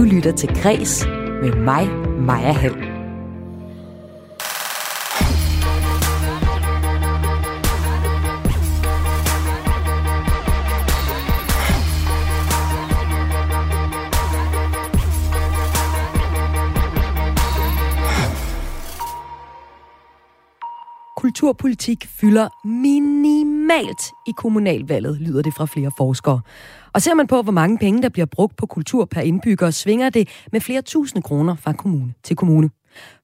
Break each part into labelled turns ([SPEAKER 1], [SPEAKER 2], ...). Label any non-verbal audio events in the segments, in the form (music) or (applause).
[SPEAKER 1] Du lytter til Græs med mig, Maja Hall. Kulturpolitik fylder minimalt i kommunalvalget, lyder det fra flere forskere. Og ser man på, hvor mange penge, der bliver brugt på kultur per indbygger, svinger det med flere tusinde kroner fra kommune til kommune.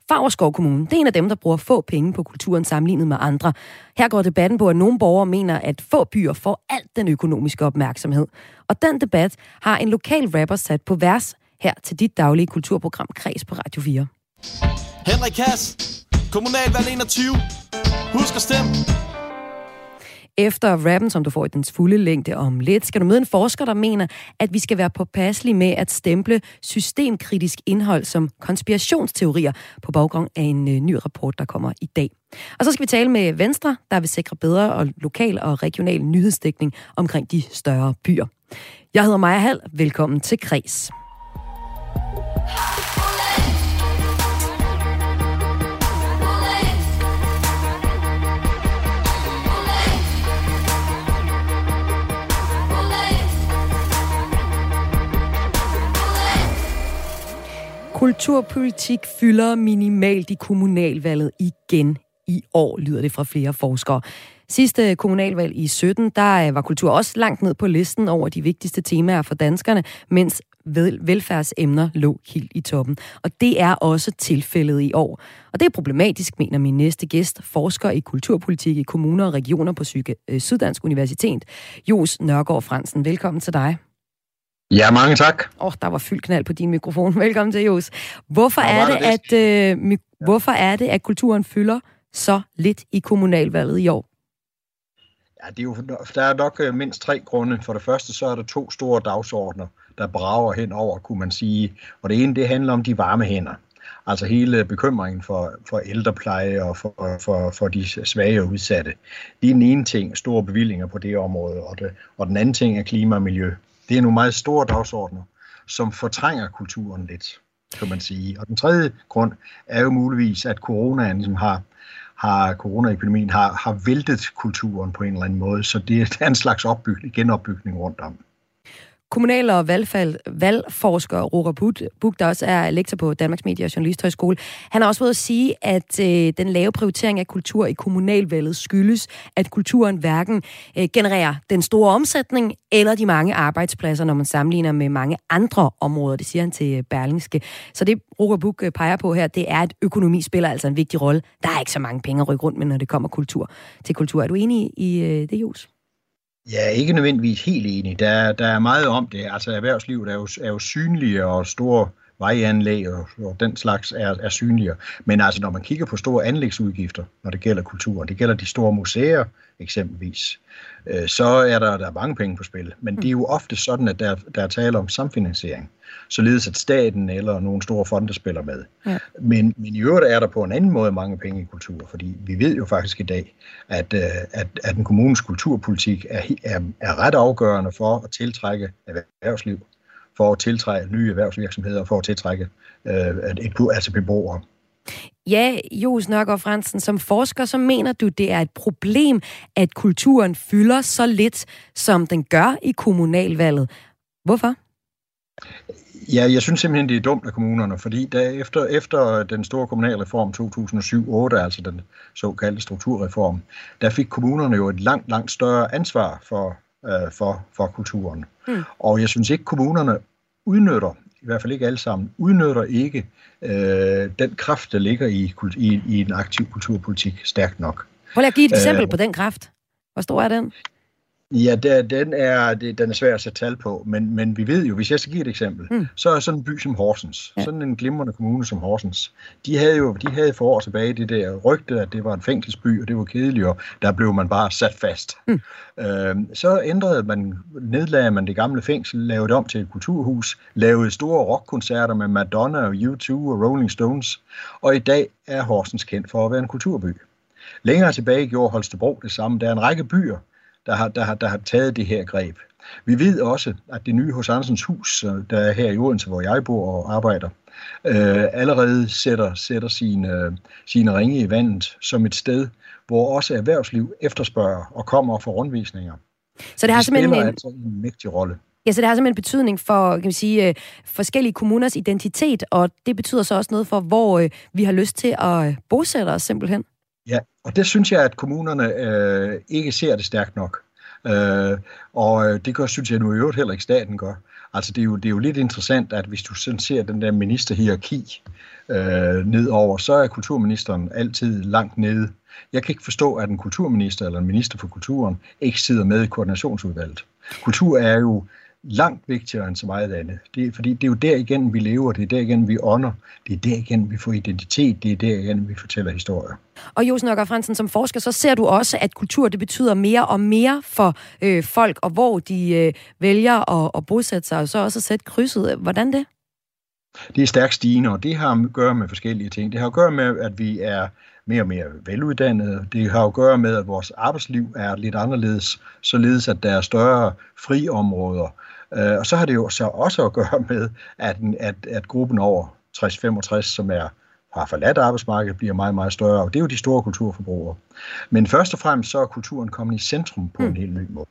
[SPEAKER 1] Fagerskov Kommune, det er en af dem, der bruger få penge på kulturen sammenlignet med andre. Her går debatten på, at nogle borgere mener, at få byer får alt den økonomiske opmærksomhed. Og den debat har en lokal rapper sat på vers her til dit daglige kulturprogram Kreds på Radio 4.
[SPEAKER 2] Henrik Kass, Kommunalvalg 21. Husk at stemme.
[SPEAKER 1] Efter rappen, som du får i dens fulde længde om lidt, skal du møde en forsker, der mener, at vi skal være påpasselige med at stemple systemkritisk indhold som konspirationsteorier på baggrund af en øh, ny rapport, der kommer i dag. Og så skal vi tale med Venstre, der vil sikre bedre og lokal og regional nyhedsdækning omkring de større byer. Jeg hedder Maja Hall. Velkommen til Kres. Kulturpolitik fylder minimalt i kommunalvalget igen i år, lyder det fra flere forskere. Sidste kommunalvalg i 17, der øh, var kultur også langt ned på listen over de vigtigste temaer for danskerne, mens velfærdsemner lå helt i toppen. Og det er også tilfældet i år. Og det er problematisk, mener min næste gæst, forsker i kulturpolitik i kommuner og regioner på øh, Syddansk Universitet, Jos Nørgaard Fransen. Velkommen til dig.
[SPEAKER 3] Ja, mange tak.
[SPEAKER 1] Åh, oh, der var fyldt knald på din mikrofon. (laughs) Velkommen til, Jos. Hvorfor er det, at, øh, mi- hvorfor er det, at kulturen fylder så lidt i kommunalvalget i år?
[SPEAKER 3] Ja, det er jo, der er nok øh, mindst tre grunde. For det første, så er der to store dagsordner, der brager hen over, kunne man sige. Og det ene, det handler om de varme hænder. Altså hele bekymringen for, for ældrepleje og for, for, for de svage og udsatte. Det er den ene ting, store bevillinger på det område. Og, det, og den anden ting er klima og miljø. Det er nogle meget store dagsordner, som fortrænger kulturen lidt, kan man sige. Og den tredje grund er jo muligvis, at coronaen ligesom har, har coronaepidemien har, har væltet kulturen på en eller anden måde, så det er en slags opbygning, genopbygning rundt om.
[SPEAKER 1] Kommunal- og valgfald, valgforsker Roger Buk, der også er lektor på Danmarks Medie- og Journalisthøjskole, han har også været at sige, at øh, den lave prioritering af kultur i kommunalvalget skyldes, at kulturen hverken øh, genererer den store omsætning eller de mange arbejdspladser, når man sammenligner med mange andre områder. Det siger han til øh, Berlingske. Så det, Roger Buk øh, peger på her, det er, at økonomi spiller altså en vigtig rolle. Der er ikke så mange penge at rykke rundt med, når det kommer kultur til kultur. Er du enig i øh, det, Jules?
[SPEAKER 3] Ja, ikke nødvendigvis helt enig. Der, der er meget om det. Altså erhvervslivet er jo, er jo synlige og store vejanlæg og, og den slags er, er synlige. Men altså når man kigger på store anlægsudgifter, når det gælder kulturen, det gælder de store museer eksempelvis, øh, så er der, der er mange penge på spil. Men det er jo ofte sådan, at der, der er tale om samfinansiering således at staten eller nogle store fonde spiller med. Ja. Men, men i øvrigt er der på en anden måde mange penge i kultur, fordi vi ved jo faktisk i dag, at, øh, at, at den kommunens kulturpolitik er, er, er ret afgørende for at tiltrække erhvervsliv, for at tiltrække nye erhvervsvirksomheder, for at tiltrække øh, altså beboere.
[SPEAKER 1] Ja, Jos Nørgaard Fransen, som forsker, så mener du, det er et problem, at kulturen fylder så lidt, som den gør i kommunalvalget. Hvorfor?
[SPEAKER 3] Ja, jeg synes simpelthen, det er dumt af kommunerne, fordi da efter, efter den store kommunalreform 2007-8, altså den såkaldte strukturreform, der fik kommunerne jo et langt, langt større ansvar for, øh, for, for kulturen. Mm. Og jeg synes ikke, kommunerne udnytter, i hvert fald ikke alle sammen, udnytter ikke øh, den kraft, der ligger i, i, i en aktiv kulturpolitik stærkt nok.
[SPEAKER 1] Prøv lige at give et eksempel øh, på den kraft. Hvor stor er den?
[SPEAKER 3] Ja, der, den, er, det, den er svær at sætte tal på, men, men vi ved jo, hvis jeg skal give et eksempel, mm. så er sådan en by som Horsens, ja. sådan en glimrende kommune som Horsens, de havde jo de havde for år tilbage det der rygte, at det var en fængselsby, og det var kedeligt, og der blev man bare sat fast. Mm. Øhm, så ændrede man, nedlagde man det gamle fængsel, lavede det om til et kulturhus, lavede store rockkoncerter med Madonna og U2 og Rolling Stones, og i dag er Horsens kendt for at være en kulturby. Længere tilbage gjorde Holstebro det samme. Der er en række byer, der har, der, har, der har taget det her greb. Vi ved også, at det nye hos Andersens Hus, der er her i Odense, hvor jeg bor og arbejder, øh, allerede sætter, sætter sine, sine ringe i vandet som et sted, hvor også erhvervsliv efterspørger og kommer og får rundvisninger.
[SPEAKER 1] Så det har det simpelthen en,
[SPEAKER 3] altså en mægtig rolle.
[SPEAKER 1] Ja, så det har simpelthen betydning for kan man sige, øh, forskellige kommuners identitet, og det betyder så også noget for, hvor øh, vi har lyst til at øh, bosætte os simpelthen.
[SPEAKER 3] Ja, og det synes jeg, at kommunerne øh, ikke ser det stærkt nok. Øh, og øh, det gør, synes jeg nu i øvrigt heller ikke staten gør. Altså det er, jo, det er jo lidt interessant, at hvis du sådan ser den der ministerhierarki øh, nedover, så er kulturministeren altid langt nede. Jeg kan ikke forstå, at en kulturminister eller en minister for kulturen ikke sidder med i koordinationsudvalget. Kultur er jo langt vigtigere end så meget andet. Det, fordi det er jo der igen, vi lever, det er der igen, vi ånder, det er der igen, vi får identitet, det er der igen, vi fortæller historier.
[SPEAKER 1] Og Josen Okker Fransen, som forsker, så ser du også, at kultur det betyder mere og mere for øh, folk, og hvor de øh, vælger at, at bosætte sig, og så også at sætte krydset. Hvordan det?
[SPEAKER 3] Det er stærkt stigende, og det har at gøre med forskellige ting. Det har at gøre med, at vi er mere og mere veluddannede. Det har at gøre med, at vores arbejdsliv er lidt anderledes, således at der er større friområder. Øh, og så har det jo så også at gøre med, at, at, at gruppen over 60-65, som er har forladt arbejdsmarkedet, bliver meget, meget større, og det er jo de store kulturforbrugere. Men først og fremmest så er kulturen kommet i centrum på mm. en helt ny måde.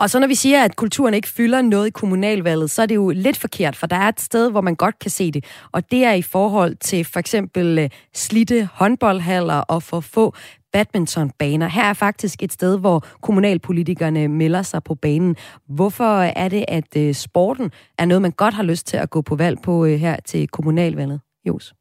[SPEAKER 1] Og så når vi siger, at kulturen ikke fylder noget i kommunalvalget, så er det jo lidt forkert, for der er et sted, hvor man godt kan se det. Og det er i forhold til for eksempel øh, slitte håndboldhaller og for få badmintonbaner. Her er faktisk et sted, hvor kommunalpolitikerne melder sig på banen. Hvorfor er det, at øh, sporten er noget, man godt har lyst til at gå på valg på øh, her til kommunalvalget? Jos?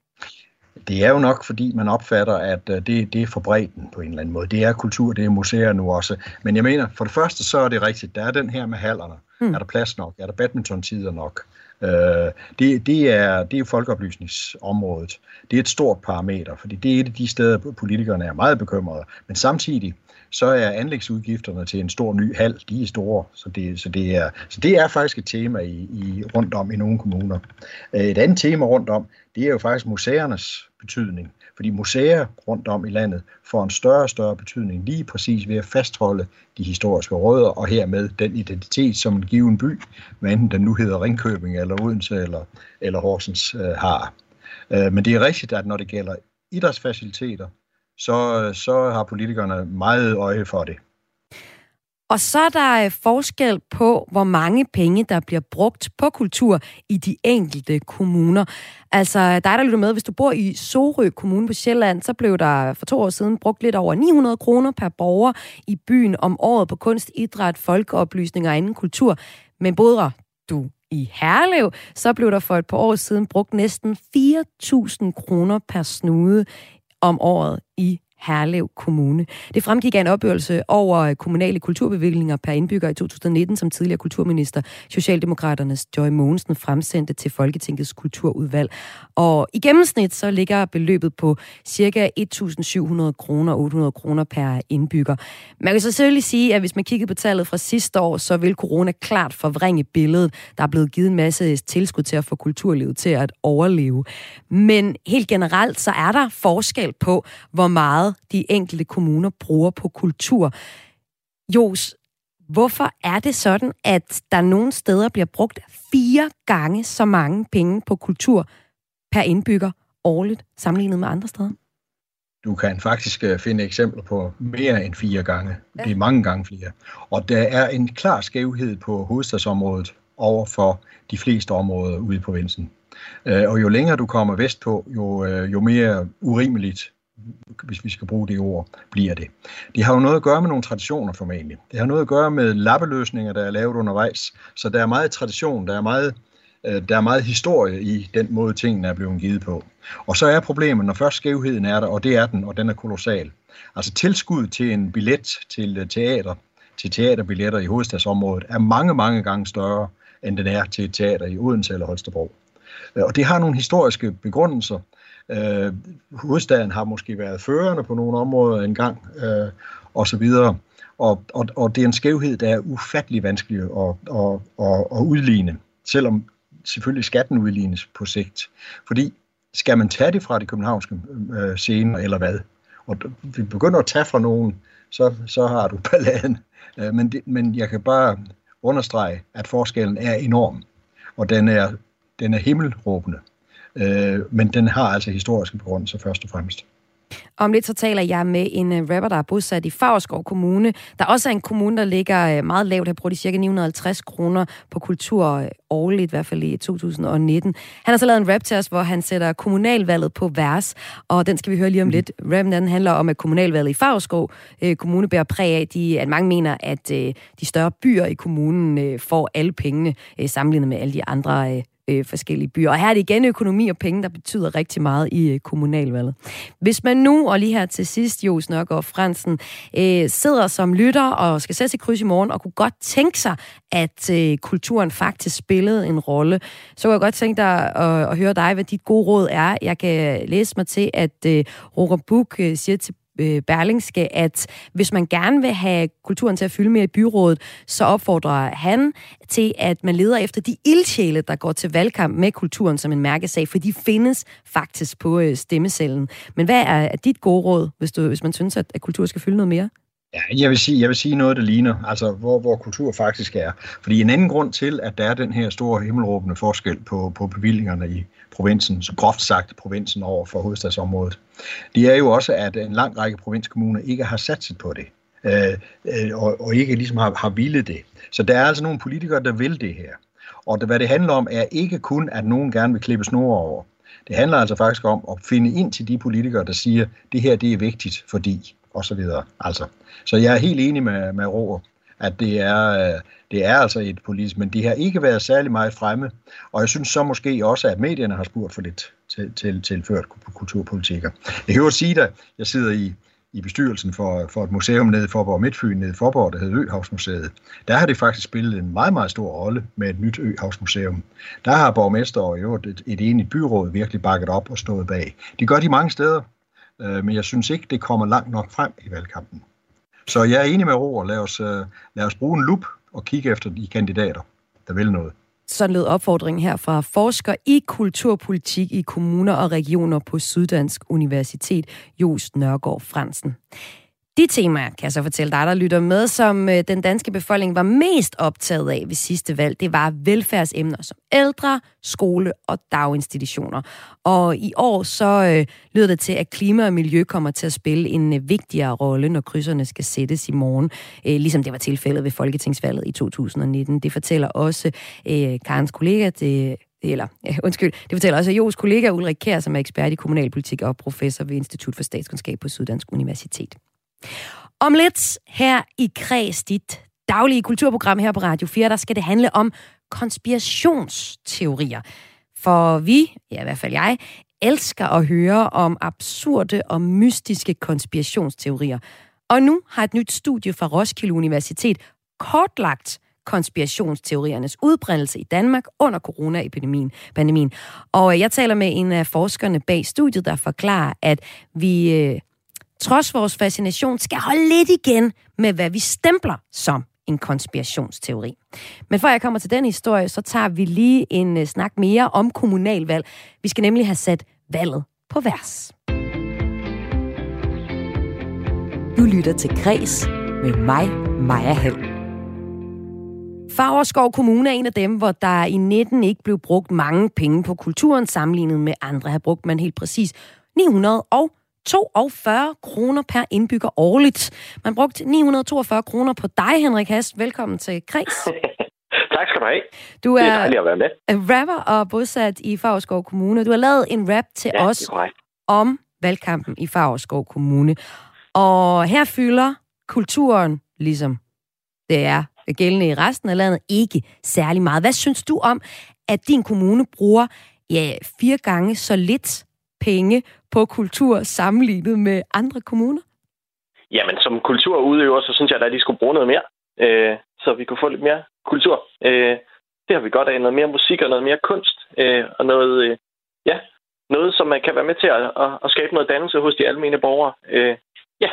[SPEAKER 3] Det er jo nok, fordi man opfatter, at øh, det, det er for bredden på en eller anden måde. Det er kultur, det er museer nu også. Men jeg mener, for det første så er det rigtigt. Der er den her med hallerne. Hmm. Er der plads nok? Er der badmintontider nok? Øh, det, det, er, det er folkeoplysningsområdet. Det er et stort parameter, fordi det er et af de steder, politikerne er meget bekymrede. Men samtidig, så er anlægsudgifterne til en stor ny hal, de er store. Så det, så det, er, så det er faktisk et tema i, i, rundt om i nogle kommuner. Øh, et andet tema rundt om, det er jo faktisk museernes betydning. Fordi museer rundt om i landet får en større og større betydning lige præcis ved at fastholde de historiske rødder og hermed den identitet, som en given by, hvad enten den nu hedder Ringkøbing eller Odense eller, eller Horsens, øh, har. Øh, men det er rigtigt, at når det gælder idrætsfaciliteter, så, så har politikerne meget øje for det.
[SPEAKER 1] Og så er der øh, forskel på, hvor mange penge, der bliver brugt på kultur i de enkelte kommuner. Altså, dig der lytter med, hvis du bor i Sorø Kommune på Sjælland, så blev der for to år siden brugt lidt over 900 kroner per borger i byen om året på kunst, idræt, folkeoplysning og anden kultur. Men bodre, du i Herlev, så blev der for et par år siden brugt næsten 4.000 kroner per snude om året i Herlev Kommune. Det fremgik af en opgørelse over øh, kommunale kulturbevillinger per indbygger i 2019, som tidligere kulturminister Socialdemokraternes Joy Mogensen fremsendte til Folketingets kulturudvalg. Og i gennemsnit så ligger beløbet på ca. 1.700 kroner 800 kroner per indbygger. Man kan så selvfølgelig sige, at hvis man kiggede på tallet fra sidste år, så vil corona klart forvrænge billedet. Der er blevet givet en masse tilskud til at få kulturlivet til at overleve. Men helt generelt så er der forskel på, hvor meget de enkelte kommuner bruger på kultur. Jos, hvorfor er det sådan, at der nogle steder bliver brugt fire gange så mange penge på kultur per indbygger årligt, sammenlignet med andre steder?
[SPEAKER 3] Du kan faktisk øh, finde eksempler på mere end fire gange. Ja. Det er mange gange flere. Og der er en klar skævhed på hovedstadsområdet over for de fleste områder ude i provinsen. Øh, og jo længere du kommer vestpå, jo, øh, jo mere urimeligt hvis vi skal bruge det ord, bliver det. Det har jo noget at gøre med nogle traditioner formentlig. Det har noget at gøre med lappeløsninger, der er lavet undervejs. Så der er meget tradition, der er meget, øh, der er meget historie i den måde, tingene er blevet givet på. Og så er problemet, når først skævheden er der, og det er den, og den er kolossal. Altså tilskud til en billet til øh, teater, til teaterbilletter i hovedstadsområdet, er mange, mange gange større, end den er til teater i Odense eller Holstebro. Øh, og det har nogle historiske begrundelser, Øh, hovedstaden har måske været førende på nogle områder engang, øh, og så videre. Og, og, og det er en skævhed, der er ufattelig vanskelig at, at, at, at udligne, selvom selvfølgelig skatten udlignes på sigt. Fordi skal man tage det fra de københavnske øh, scener, eller hvad? Og vi begynder at tage fra nogen, så, så har du (laughs) balladen. Øh, men, det, men jeg kan bare understrege, at forskellen er enorm, og den er, den er himmelråbende. Øh, men den har altså historiske begrundelser først og fremmest.
[SPEAKER 1] Om lidt så taler jeg med en øh, rapper, der er bosat i Favrskov Kommune. Der også er en kommune, der ligger øh, meget lavt. Her bruger de cirka 950 kroner på kultur øh, årligt, i hvert fald i 2019. Han har så lavet en rap til os, hvor han sætter kommunalvalget på vers, og den skal vi høre lige om mm. lidt. Rappen den handler om, at kommunalvalget i Favrskov Kommune bærer præg af, de, at mange mener, at de større byer i kommunen får alle pengene sammenlignet med alle de andre øh, forskellige byer. Og her er det igen økonomi og penge, der betyder rigtig meget i øh, kommunalvalget. Hvis man nu, og lige her til sidst, Jo og Fransen, øh, sidder som lytter og skal sætte sig kryds i morgen, og kunne godt tænke sig, at øh, kulturen faktisk spillede en rolle, så kunne jeg godt tænke dig at, at høre dig, hvad dit gode råd er. Jeg kan læse mig til, at øh, Roger Buk øh, siger til Øh, Berlingske, at hvis man gerne vil have kulturen til at fylde mere i byrådet, så opfordrer han til, at man leder efter de ildsjæle, der går til valgkamp med kulturen som en mærkesag, for de findes faktisk på øh, stemmecellen. Men hvad er, er dit gode råd, hvis, du, hvis man synes, at, at kultur skal fylde noget mere?
[SPEAKER 3] Ja, jeg vil sige, jeg vil sige noget, der ligner, altså hvor, hvor kultur faktisk er. Fordi en anden grund til, at der er den her store himmelråbende forskel på, på bevillingerne i provinsen, så groft sagt provinsen over for hovedstadsområdet, det er jo også, at en lang række provinskommuner ikke har satset på det, øh, øh, og, og ikke ligesom har, har ville det. Så der er altså nogle politikere, der vil det her. Og det, hvad det handler om, er ikke kun, at nogen gerne vil klippe snore over. Det handler altså faktisk om at finde ind til de politikere, der siger, det her det er vigtigt, fordi og så videre. Altså, så jeg er helt enig med, med Roger, at det er, øh, det er altså et politisk, men de har ikke været særlig meget fremme, og jeg synes så måske også, at medierne har spurgt for lidt til, til, tilført kulturpolitikker. Jeg kan jo sige dig, jeg sidder i, i bestyrelsen for, for et museum nede i Forborg Midtfyn, nede i Forborg, der hedder Øhavsmuseet. Der har det faktisk spillet en meget, meget stor rolle med et nyt Øhavsmuseum. Der har borgmester og jo et, et enigt byråd virkelig bakket op og stået bag. Det gør de mange steder, øh, men jeg synes ikke, det kommer langt nok frem i valgkampen. Så jeg er enig med Ro, lad os, øh, lad os bruge en lup og kigge efter de kandidater, der vil noget.
[SPEAKER 1] Så lød opfordringen her fra forsker i kulturpolitik i kommuner og regioner på Syddansk Universitet, Jos Nørgaard Fransen. De temaer, kan jeg så fortælle dig, der lytter med, som øh, den danske befolkning var mest optaget af ved sidste valg, det var velfærdsemner som ældre, skole og daginstitutioner. Og i år så øh, lyder det til, at klima og miljø kommer til at spille en øh, vigtigere rolle, når krydserne skal sættes i morgen, øh, ligesom det var tilfældet ved Folketingsvalget i 2019. Det fortæller også øh, Karens kollega, det eller ja, undskyld, det fortæller også Jos kollega Ulrik Kær, som er ekspert i kommunalpolitik og professor ved Institut for Statskundskab på Syddansk Universitet. Om lidt her i Kreds, dit daglige kulturprogram her på Radio 4, der skal det handle om konspirationsteorier. For vi, ja i hvert fald jeg, elsker at høre om absurde og mystiske konspirationsteorier. Og nu har et nyt studie fra Roskilde Universitet kortlagt konspirationsteoriernes udbredelse i Danmark under coronaepidemien. Pandemien. Og øh, jeg taler med en af forskerne bag studiet, der forklarer, at vi øh, trods vores fascination, skal holde lidt igen med, hvad vi stempler som en konspirationsteori. Men før jeg kommer til den historie, så tager vi lige en uh, snak mere om kommunalvalg. Vi skal nemlig have sat valget på vers. Du lytter til Græs med mig, Maja Hall. Fagerskov Kommune er en af dem, hvor der i 19 ikke blev brugt mange penge på kulturen sammenlignet med andre. Har brugt man helt præcis 900 og 42 kroner per indbygger årligt. Man brugte 942 kroner på dig, Henrik Hast. Velkommen til Kreds. (laughs)
[SPEAKER 4] tak skal du have.
[SPEAKER 1] Du er,
[SPEAKER 4] det er dejligt at være med.
[SPEAKER 1] rapper og bosat i Fagerskov Kommune. Du har lavet en rap til
[SPEAKER 4] ja,
[SPEAKER 1] os om valgkampen i Fagerskov Kommune. Og her fylder kulturen, ligesom det er gældende i resten af landet, ikke særlig meget. Hvad synes du om, at din kommune bruger ja, fire gange så lidt penge på kultur sammenlignet med andre kommuner?
[SPEAKER 4] Jamen, som kulturudøver, så synes jeg at de skulle bruge noget mere, øh, så vi kunne få lidt mere kultur. Øh, det har vi godt af. Noget mere musik og noget mere kunst. Øh, og noget, øh, ja, noget, som man kan være med til at, at, at skabe noget dannelse hos de almindelige borgere. Øh, ja,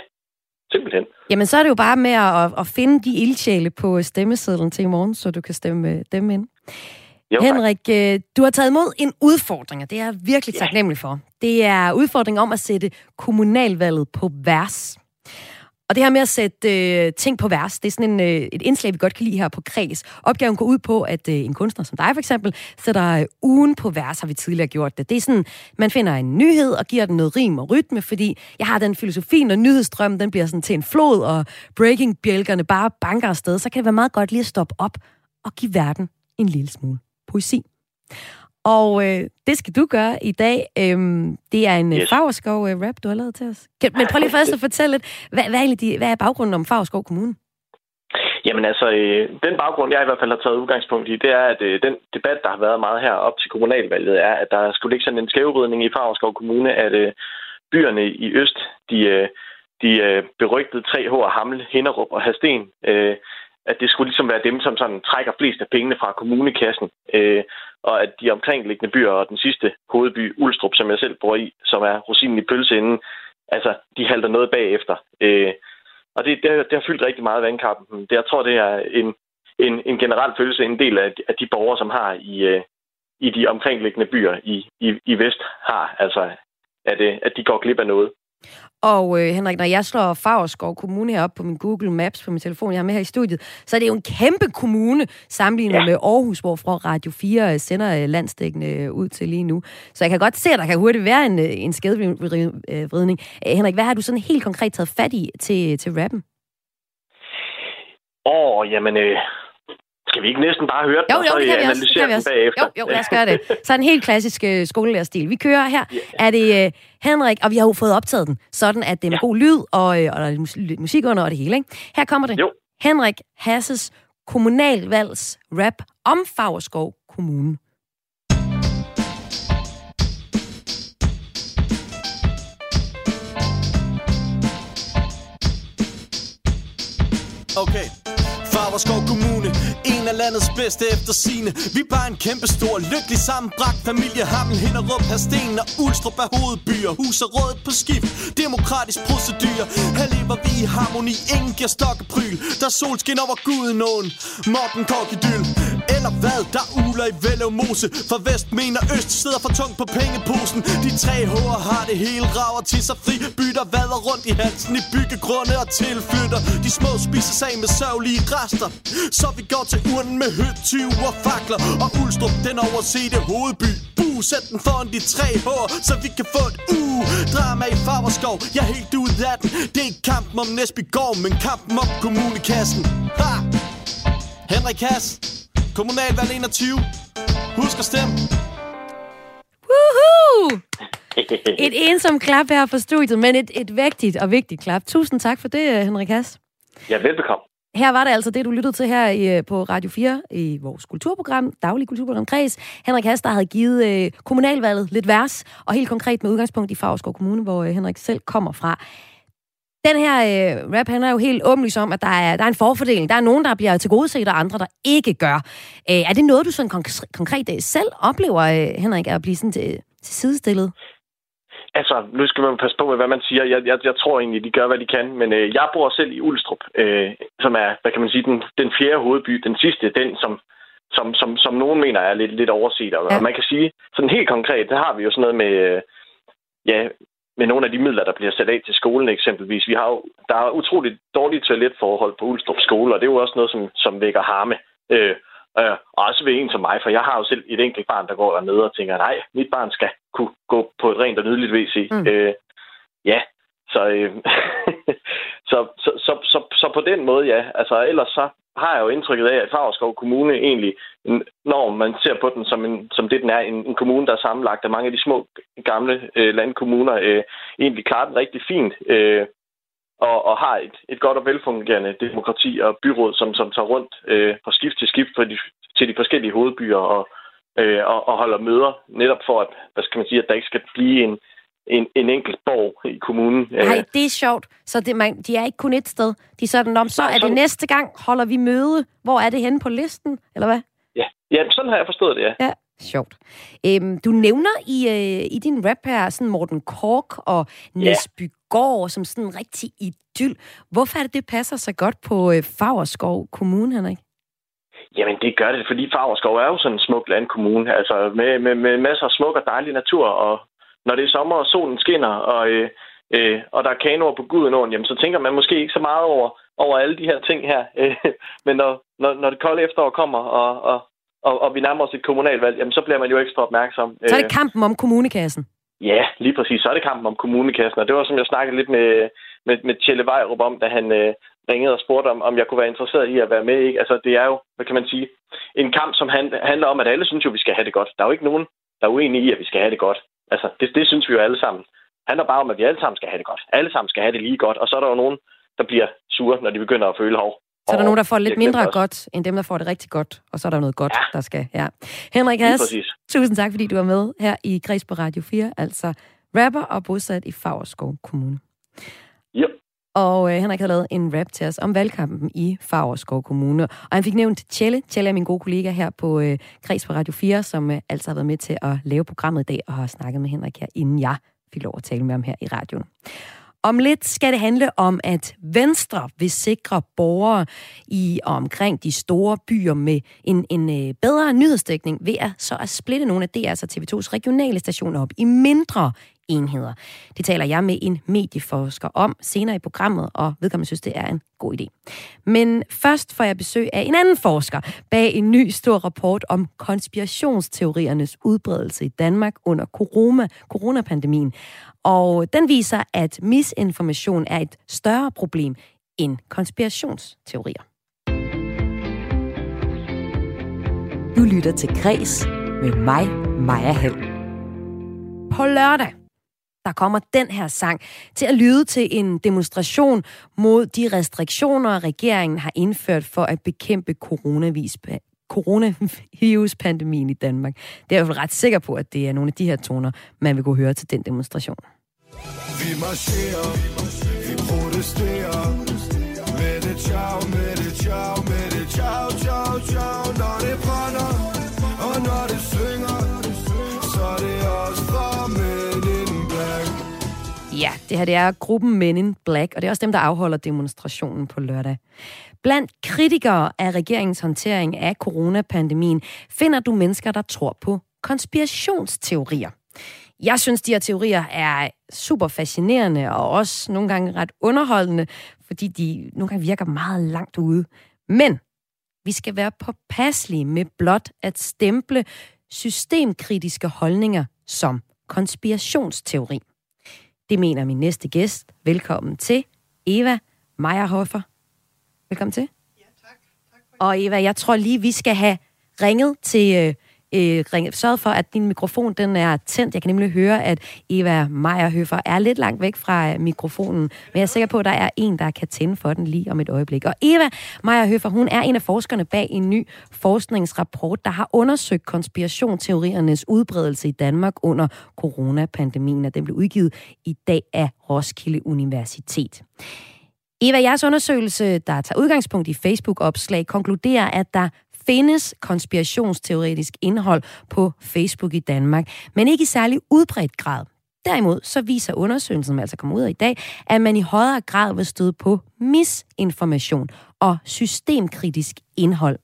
[SPEAKER 4] simpelthen.
[SPEAKER 1] Jamen, så er det jo bare med at, at finde de ildsjæle på stemmesedlen til i morgen, så du kan stemme dem ind. Jo, Henrik, øh, du har taget imod en udfordring, og det er jeg virkelig taknemmelig for. Det er udfordring om at sætte kommunalvalget på vers. Og det her med at sætte øh, ting på vers, det er sådan en, øh, et indslag, vi godt kan lide her på Kreds. Opgaven går ud på, at øh, en kunstner som dig for eksempel, sætter øh, ugen på vers, har vi tidligere gjort det. Det er sådan, man finder en nyhed og giver den noget rim og rytme, fordi jeg har den filosofi, når nyhedsstrømmen den bliver sådan til en flod, og breaking-bjælkerne bare banker afsted, så kan det være meget godt lige at stoppe op og give verden en lille smule poesi. Og øh, det skal du gøre i dag. Øhm, det er en øh, yes. Fagerskov-rap, øh, du har lavet til os. Men prøv lige (laughs) først at fortælle lidt, hvad, hvad, er, de, hvad er baggrunden om Fagerskov Kommune?
[SPEAKER 4] Jamen altså, øh, den baggrund, jeg i hvert fald har taget udgangspunkt i, det er, at øh, den debat, der har været meget her op til kommunalvalget, er, at der skulle ligge sådan en skævridning i Fagerskov Kommune, at øh, byerne i øst, de, øh, de øh, berygtede 3H, Hamle, Hinderup og Hasten, øh, at det skulle ligesom være dem, som sådan trækker flest af pengene fra kommunekassen, øh, og at de omkringliggende byer og den sidste hovedby, Ulstrup, som jeg selv bor i, som er rosinen i pølseenden, altså, de halter noget bagefter. Øh, og det, det, det har fyldt rigtig meget af vandkampen. Det, jeg tror, det er en, en, en generel følelse, en del af, af de borgere, som har i, øh, i de omkringliggende byer i, i, i Vest, har, altså, at, øh, at de går glip af noget.
[SPEAKER 1] Og øh, Henrik, når jeg slår Fagerskov Kommune herop på min Google Maps på min telefon, jeg har med her i studiet, så er det jo en kæmpe kommune sammenlignet ja. med Aarhus, hvor fra Radio 4 sender øh, landstækkende øh, ud til lige nu. Så jeg kan godt se, at der kan hurtigt være en, øh, en skædvridning. Henrik, hvad har du sådan helt konkret taget fat i til, til rappen?
[SPEAKER 4] Åh, oh, jamen, øh, skal vi ikke næsten bare høre den,
[SPEAKER 1] jo, jo, og så det kan vi også. Det kan vi også. bagefter? Jo, jo, lad os gøre det. Så en helt klassisk uh, skolelererstil. Vi kører her. Yeah. Er det uh, Henrik, og vi har jo fået optaget den, sådan at det er med ja. god lyd, og, uh, og der er lidt musik under og det hele. Ikke? Her kommer det. Jo. Henrik Hasses kommunalvalgs rap om Fagerskov Kommune.
[SPEAKER 2] Okay. Fagerskov Kommune En af landets bedste efter sine. Vi er bare en kæmpe stor lykkelig sammenbragt familie. Hammel, Hinderup, Hersten og Ulstrup er hovedbyer Hus og rådet på skift. Demokratisk procedur. Her lever vi i harmoni. Ingen giver stokkepryl. Der er solskin over gudenåen Morten Korkidyl eller hvad, der uler i Vællemose For vest mener øst sidder for tungt på pengeposen. De tre hår har det hele rager til sig fri Bytter vader rundt i halsen i byggegrunde og tilflytter. De små spiser sig med sørgelige rester. Så vi går til urnen med høtyv og fakler. Og Ulstrup, den oversete hovedby. Bu, sæt den foran de tre hår Så vi kan få et uh Drama i Faberskov, jeg er helt ude af den. Det er ikke kampen om Næsbygård Men kampen om kommunekassen. Ha! Henrik Hass. Kommunalvalg 21. Husk at stemme.
[SPEAKER 1] Woohoo! (laughs) Et ensomt klap her på studiet, men et, et vægtigt og vigtigt klap. Tusind tak for det, Henrik Hass.
[SPEAKER 4] Ja, velbekomme.
[SPEAKER 1] Her var det altså det, du lyttede til her i, øh, på Radio 4 i vores kulturprogram, daglig kulturprogram Kreds. Henrik Hass, der havde givet øh, kommunalvalget lidt vers, og helt konkret med udgangspunkt i Favrskov Kommune, hvor øh, Henrik selv kommer fra. Den her øh, rap handler jo helt åbenlyst om, at der er, der er en forfordeling. Der er nogen, der bliver tilgodeset, og andre, der ikke gør. Øh, er det noget, du sådan konk- konkret øh, selv oplever, øh, Henrik, at blive sådan til, til sidestillet?
[SPEAKER 4] Altså, nu skal man passe på med, hvad man siger. Jeg, jeg, jeg tror egentlig, de gør, hvad de kan. Men øh, jeg bor selv i Ulstrup, øh, som er, hvad kan man sige, den, den fjerde hovedby. Den sidste, den som, som, som, som nogen mener er lidt, lidt overset. Og, ja. og man kan sige, sådan helt konkret, der har vi jo sådan noget med, øh, ja, med nogle af de midler, der bliver sat af til skolen eksempelvis. Vi har jo, der er utroligt dårlige toiletforhold på Ulstrup skole, og det er jo også noget, som, som vækker harme. Øh, øh, også ved en som mig, for jeg har jo selv et enkelt barn, der går dernede og tænker, nej, mit barn skal kunne gå på et rent og nydeligt WC. Mm. Øh, ja, så, øh, (laughs) så, så, så, så, så på den måde, ja. Altså, ellers så har jeg jo indtrykket af, at Favreskov Kommune egentlig, når man ser på den som, en, som det, den er, en, en kommune, der er sammenlagt af mange af de små gamle øh, landkommuner, øh, egentlig klarer den rigtig fint. Øh, og, og har et, et godt og velfungerende demokrati og byråd, som, som tager rundt øh, fra skift til skift for de, til de forskellige hovedbyer og, øh, og, og holder møder, netop for at, hvad skal man sige, at der ikke skal blive en, en, en enkelt borg i kommunen.
[SPEAKER 1] Nej, det er sjovt. Så det, man, de er ikke kun et sted. De er sådan, om så er det næste gang, holder vi møde. Hvor er det henne på listen, eller hvad?
[SPEAKER 4] Ja, ja sådan har jeg forstået det, ja.
[SPEAKER 1] ja. Sjovt. Øhm, du nævner i, øh, i din rap her sådan Morten Kork og Næsbygård som sådan en rigtig idyll. Hvorfor er det, det passer så godt på øh, Fagerskov Kommune, Henrik?
[SPEAKER 4] Jamen, det gør det, fordi Fagerskov er jo sådan en smuk landkommune. Altså med, med, med masser af smuk og dejlig natur, og når det er sommer, og solen skinner, og øh, øh, og der er kanoer på Gudenåen, jamen så tænker man måske ikke så meget over, over alle de her ting her. Øh, (laughs) men når, når, når det kolde efterår kommer, og, og, og, og vi nærmer os et kommunalvalg, jamen så bliver man jo ekstra opmærksom.
[SPEAKER 1] Så er det kampen om kommunekassen?
[SPEAKER 4] Ja, lige præcis. Så er det kampen om kommunekassen, og det var som jeg snakkede lidt med, med, med Tjelle Vejrup om, da han øh, ringede og spurgte om, om jeg kunne være interesseret i at være med. Ikke? Altså, det er jo, hvad kan man sige, en kamp, som han, handler om, at alle synes jo, vi skal have det godt. Der er jo ikke nogen, der er uenige i, at vi skal have det godt. Altså, det, det synes vi jo alle sammen. Det handler bare om, at vi alle sammen skal have det godt. Alle sammen skal have det lige godt. Og så er der jo nogen, der bliver sure, når de begynder at føle hov.
[SPEAKER 1] Så er der nogen, der får lidt mindre også. godt, end dem, der får det rigtig godt. Og så er der noget godt, ja. der skal. Ja. Henrik Haas, tusind tak, fordi du var med her i Græs på Radio 4. Altså rapper og bosat i Fagerskov Kommune. Og øh, Henrik har lavet en rap til os om valgkampen i Favreskov Kommune. Og han fik nævnt Tjelle. Tjelle er min gode kollega her på øh, Kreds på Radio 4, som øh, altså har været med til at lave programmet i dag, og har snakket med Henrik her, inden jeg fik lov at tale med ham her i radioen. Om lidt skal det handle om, at Venstre vil sikre borgere i og omkring de store byer med en, en øh, bedre nyhedsdækning ved at så at splitte nogle af DR's og TV2's regionale stationer op i mindre enheder. Det taler jeg med en medieforsker om senere i programmet, og vedkommende synes, det er en god idé. Men først får jeg besøg af en anden forsker bag en ny stor rapport om konspirationsteoriernes udbredelse i Danmark under corona, coronapandemien. Og den viser, at misinformation er et større problem end konspirationsteorier. Du lytter til Græs med mig, Maja Hall. På lørdag der kommer den her sang til at lyde til en demonstration mod de restriktioner, regeringen har indført for at bekæmpe coronavirus coronaviruspandemien i Danmark. Det er jeg jo ret sikker på, at det er nogle af de her toner, man vil kunne høre til den demonstration. Vi marcherer, vi protesterer, med det ciao, med det ciao, med det ciao, ciao, ciao, når det brænder, og når det synger, Ja, det her det er gruppen Men in Black, og det er også dem, der afholder demonstrationen på lørdag. Blandt kritikere af regeringens håndtering af coronapandemien finder du mennesker, der tror på konspirationsteorier. Jeg synes, de her teorier er super fascinerende og også nogle gange ret underholdende, fordi de nogle gange virker meget langt ude. Men vi skal være påpasselige med blot at stemple systemkritiske holdninger som konspirationsteori. Det mener min næste gæst. Velkommen til Eva Meyerhofer. Velkommen til. Ja, tak. tak for og Eva, jeg tror lige, vi skal have ringet til øh, øh, ringe, sørget for, at din mikrofon den er tændt. Jeg kan nemlig høre, at Eva Meierhøfer er lidt langt væk fra øh, mikrofonen, men jeg er sikker på, at der er en, der kan tænde for den lige om et øjeblik. Og Eva Meierhøfer, hun er en af forskerne bag en ny forskningsrapport, der har undersøgt konspirationsteoriernes udbredelse i Danmark under coronapandemien, og den blev udgivet i dag af Roskilde Universitet. Eva, jeres undersøgelse, der tager udgangspunkt i Facebook-opslag, konkluderer, at der findes konspirationsteoretisk indhold på Facebook i Danmark, men ikke i særlig udbredt grad. Derimod så viser undersøgelsen, som altså kommer ud af i dag, at man i højere grad vil støde på misinformation og systemkritisk indhold.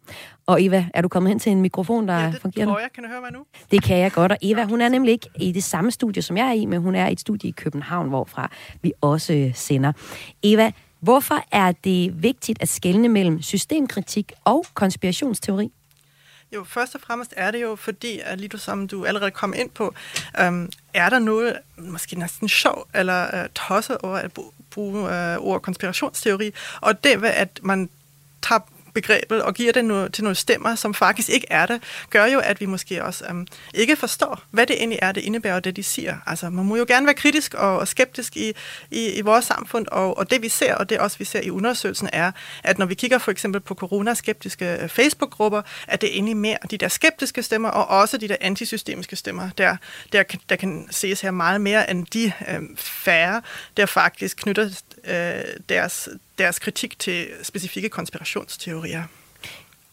[SPEAKER 1] Og Eva, er du kommet hen til en mikrofon, der
[SPEAKER 5] ja, det
[SPEAKER 1] fungerer?
[SPEAKER 5] tror jeg. Kan du høre mig nu?
[SPEAKER 1] Det kan jeg godt. Og Eva, hun er nemlig ikke i det samme studie, som jeg er i, men hun er i et studie i København, hvorfra vi også sender. Eva, hvorfor er det vigtigt at skelne mellem systemkritik og konspirationsteori?
[SPEAKER 5] Jo, først og fremmest er det jo, fordi, at lige du som du allerede kom ind på, øhm, er der noget måske næsten sjov eller øh, tosset over at bruge øh, ordet konspirationsteori, og det ved, at man tager begrebet og giver det nu, til nogle stemmer, som faktisk ikke er det, gør jo, at vi måske også um, ikke forstår, hvad det egentlig er, det indebærer, det de siger. Altså, man må jo gerne være kritisk og, og skeptisk i, i, i vores samfund, og, og det vi ser, og det også vi ser i undersøgelsen, er, at når vi kigger for eksempel på coronaskeptiske øh, Facebook-grupper, at det egentlig mere de der skeptiske stemmer, og også de der antisystemiske stemmer, der, der, der kan ses her meget mere end de øhm, færre, der faktisk knytter øh, deres, deres kritik til specifikke konspirationsteorier.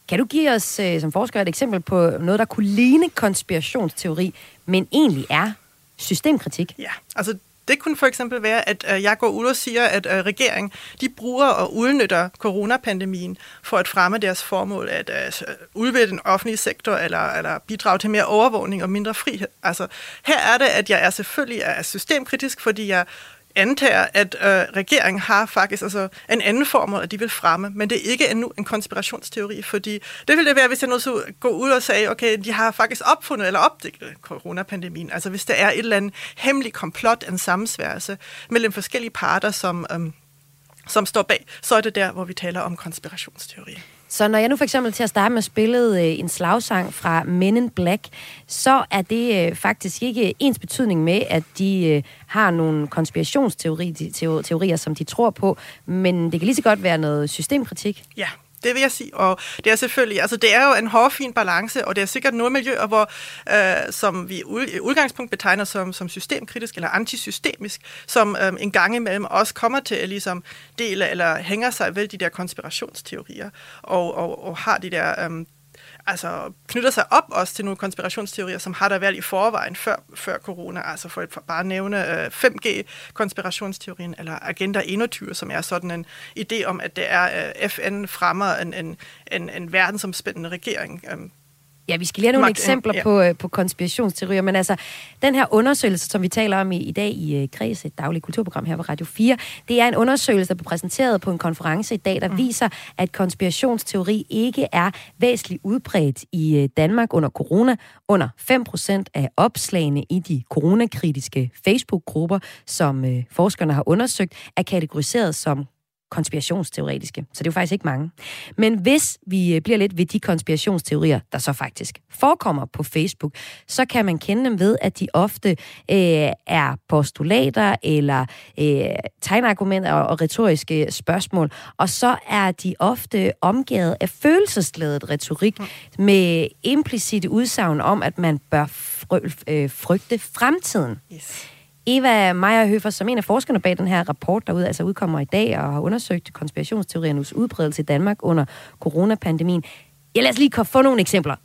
[SPEAKER 1] Kan du give os øh, som forsker et eksempel på noget, der kunne ligne konspirationsteori, men egentlig er systemkritik?
[SPEAKER 5] Ja, altså det kunne for eksempel være, at øh, Jakob Uller siger, at øh, regeringen de bruger og udnytter coronapandemien for at fremme deres formål, at øh, udvide den offentlige sektor eller, eller bidrage til mere overvågning og mindre frihed. Altså her er det, at jeg er selvfølgelig er systemkritisk, fordi jeg antager, at øh, regeringen har faktisk altså, en anden formål, at de vil fremme, men det er ikke endnu en konspirationsteori, fordi det ville det være, hvis jeg nu så gå ud og sagde, okay, de har faktisk opfundet eller opdaget coronapandemien. Altså hvis der er et eller andet hemmelig komplot, en sammensværelse mellem forskellige parter, som, øh, som står bag, så er det der, hvor vi taler om konspirationsteori.
[SPEAKER 1] Så når jeg nu for eksempel til at starte med spillet øh, en slagsang fra Men in Black, så er det øh, faktisk ikke ens betydning med, at de øh, har nogle konspirationsteorier, teorier, som de tror på, men det kan lige så godt være noget systemkritik.
[SPEAKER 5] Ja, det vil jeg sige. Og det er selvfølgelig, altså det er jo en hårfin balance, og det er sikkert nogle miljøer, hvor, øh, som vi i udgangspunkt betegner som, som systemkritisk eller antisystemisk, som øh, en gang imellem også kommer til at ligesom dele eller hænger sig ved de der konspirationsteorier, og, og, og har de der øh, altså, knytter sig op også til nogle konspirationsteorier, som har der været i forvejen før, før corona. Altså for for bare nævne øh, 5G-konspirationsteorien, eller Agenda 21, som er sådan en idé om, at det er øh, FN fremmer en, en, en, en verdensomspændende regering. Øh,
[SPEAKER 1] Ja, vi skal lige have nogle Magt, eksempler ja. på, øh, på konspirationsteorier, men altså, den her undersøgelse, som vi taler om i, i dag i uh, Kreds, et dagligt kulturprogram her på Radio 4, det er en undersøgelse, der blev præsenteret på en konference i dag, der mm. viser, at konspirationsteori ikke er væsentligt udbredt i uh, Danmark under corona. Under 5% af opslagene i de coronakritiske Facebook-grupper, som uh, forskerne har undersøgt, er kategoriseret som konspirationsteoretiske. Så det er jo faktisk ikke mange. Men hvis vi øh, bliver lidt ved de konspirationsteorier, der så faktisk forekommer på Facebook, så kan man kende dem ved, at de ofte øh, er postulater eller øh, tegnargumenter og, og retoriske spørgsmål. Og så er de ofte omgivet af følelsesladet retorik med implicite udsagn om, at man bør øh, frygte fremtiden. Yes. Eva Meyerhøfer, som en af forskerne bag den her rapport, der ud, altså udkommer i dag og har undersøgt konspirationsteoriernes udbredelse i Danmark under coronapandemien. Ja, lad os lige få nogle eksempler.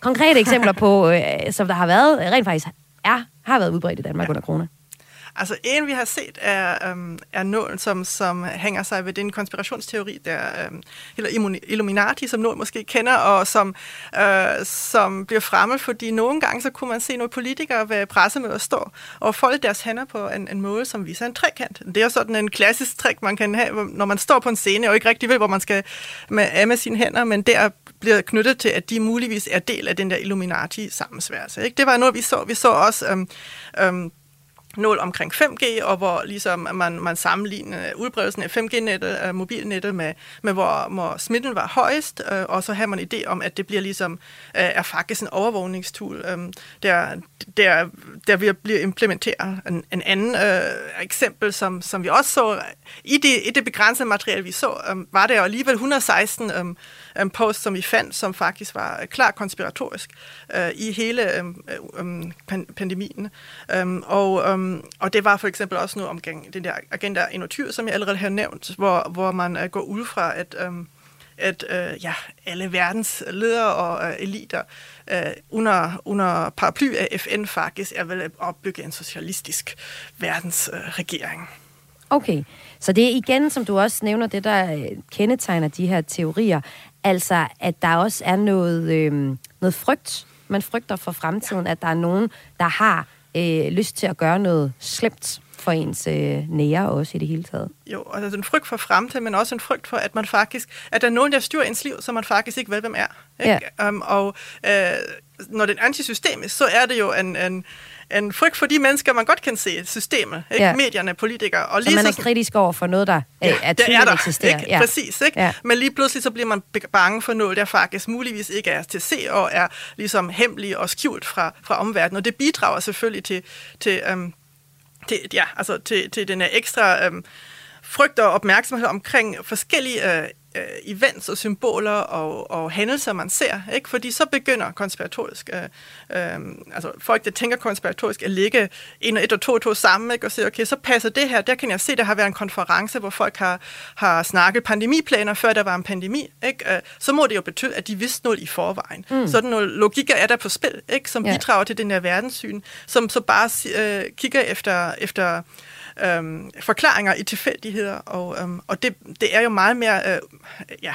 [SPEAKER 1] Konkrete eksempler på, øh, som der har været, rent faktisk er, har været udbredt i Danmark ja. under corona.
[SPEAKER 5] Altså en, vi har set, er, øhm, er nålen, som, som hænger sig ved den konspirationsteori, der øhm, eller Illuminati, som nogen måske kender, og som, øh, som bliver fremme, fordi nogle gange så kunne man se nogle politikere ved pressemøder stå og folde deres hænder på en, en måde, som viser en trekant. Det er sådan en klassisk trick, man kan have, når man står på en scene og ikke rigtig ved, hvor man skal med, af med sine hænder, men der bliver knyttet til, at de muligvis er del af den der Illuminati-sammensværelse. Ikke? Det var noget, vi så. Vi så også øhm, øhm, nål omkring 5G, og hvor ligesom man, man sammenligner udbredelsen af 5G-nettet, af mobilnettet, med, med hvor, hvor smitten var højest, øh, og så har man idé om, at det bliver ligesom, øh, er faktisk en overvågningstool, øh, der, der, der vil blive implementeret. En, en anden øh, eksempel, som, som vi også så, i det, i det begrænsede materiale, vi så, øh, var der alligevel 116 øh, en post, som vi fandt, som faktisk var øh, klar konspiratorisk øh, i hele øhm, øh, øh, pandemien. Um, og, um, og det var for eksempel også noget omkring den der Agenda 21, som jeg allerede har nævnt, hvor, hvor man øh, går ud fra, at Øh, at øh, ja, alle verdens ledere og øh, eliter øh, under, under paraply af FN faktisk er vel at opbygge en socialistisk verdensregering. Øh,
[SPEAKER 1] Okay, så det er igen, som du også nævner, det der øh, kendetegner de her teorier, Altså, at der også er noget, øh, noget frygt. Man frygter for fremtiden, at der er nogen, der har øh, lyst til at gøre noget slemt for ens øh, nære også i det hele taget.
[SPEAKER 5] Jo, altså en frygt for fremtiden, men også en frygt for, at man faktisk, at der er nogen, der styrer ens liv, som man faktisk ikke ved, hvem er. Ikke? Ja. Um, og øh, når det er antisystemisk, så er det jo en, en, en frygt for de mennesker, man godt kan se systemet, ikke? Ja. medierne, politikere.
[SPEAKER 1] Og lige så man er kritisk over for noget, der ja, er tydeligt der, eksisterer.
[SPEAKER 5] Ikke? Ja. Præcis, ikke? Ja. men lige pludselig så bliver man bange for noget, der faktisk muligvis ikke er til se, og er ligesom hemmelig og skjult fra, fra omverdenen. Og det bidrager selvfølgelig til, til, um, til, ja, altså til, til den ekstra um, frygt og opmærksomhed omkring forskellige uh, øh, events og symboler og, og hændelser, man ser. Ikke? Fordi så begynder konspiratorisk, øh, øh, altså folk, der tænker konspiratorisk, at ligge en og et og to og to sammen, ikke? og sige, okay, så passer det her. Der kan jeg se, der har været en konference, hvor folk har, har snakket pandemiplaner, før der var en pandemi. Ikke? Øh, så må det jo betyde, at de vidste noget i forvejen. Mm. Sådan nogle logikker er der på spil, ikke? som yeah. bidrager til den her verdenssyn, som så bare øh, kigger efter, efter øhm, forklaringer i tilfældigheder, og, øhm, og det, det er jo meget mere, øh, ja,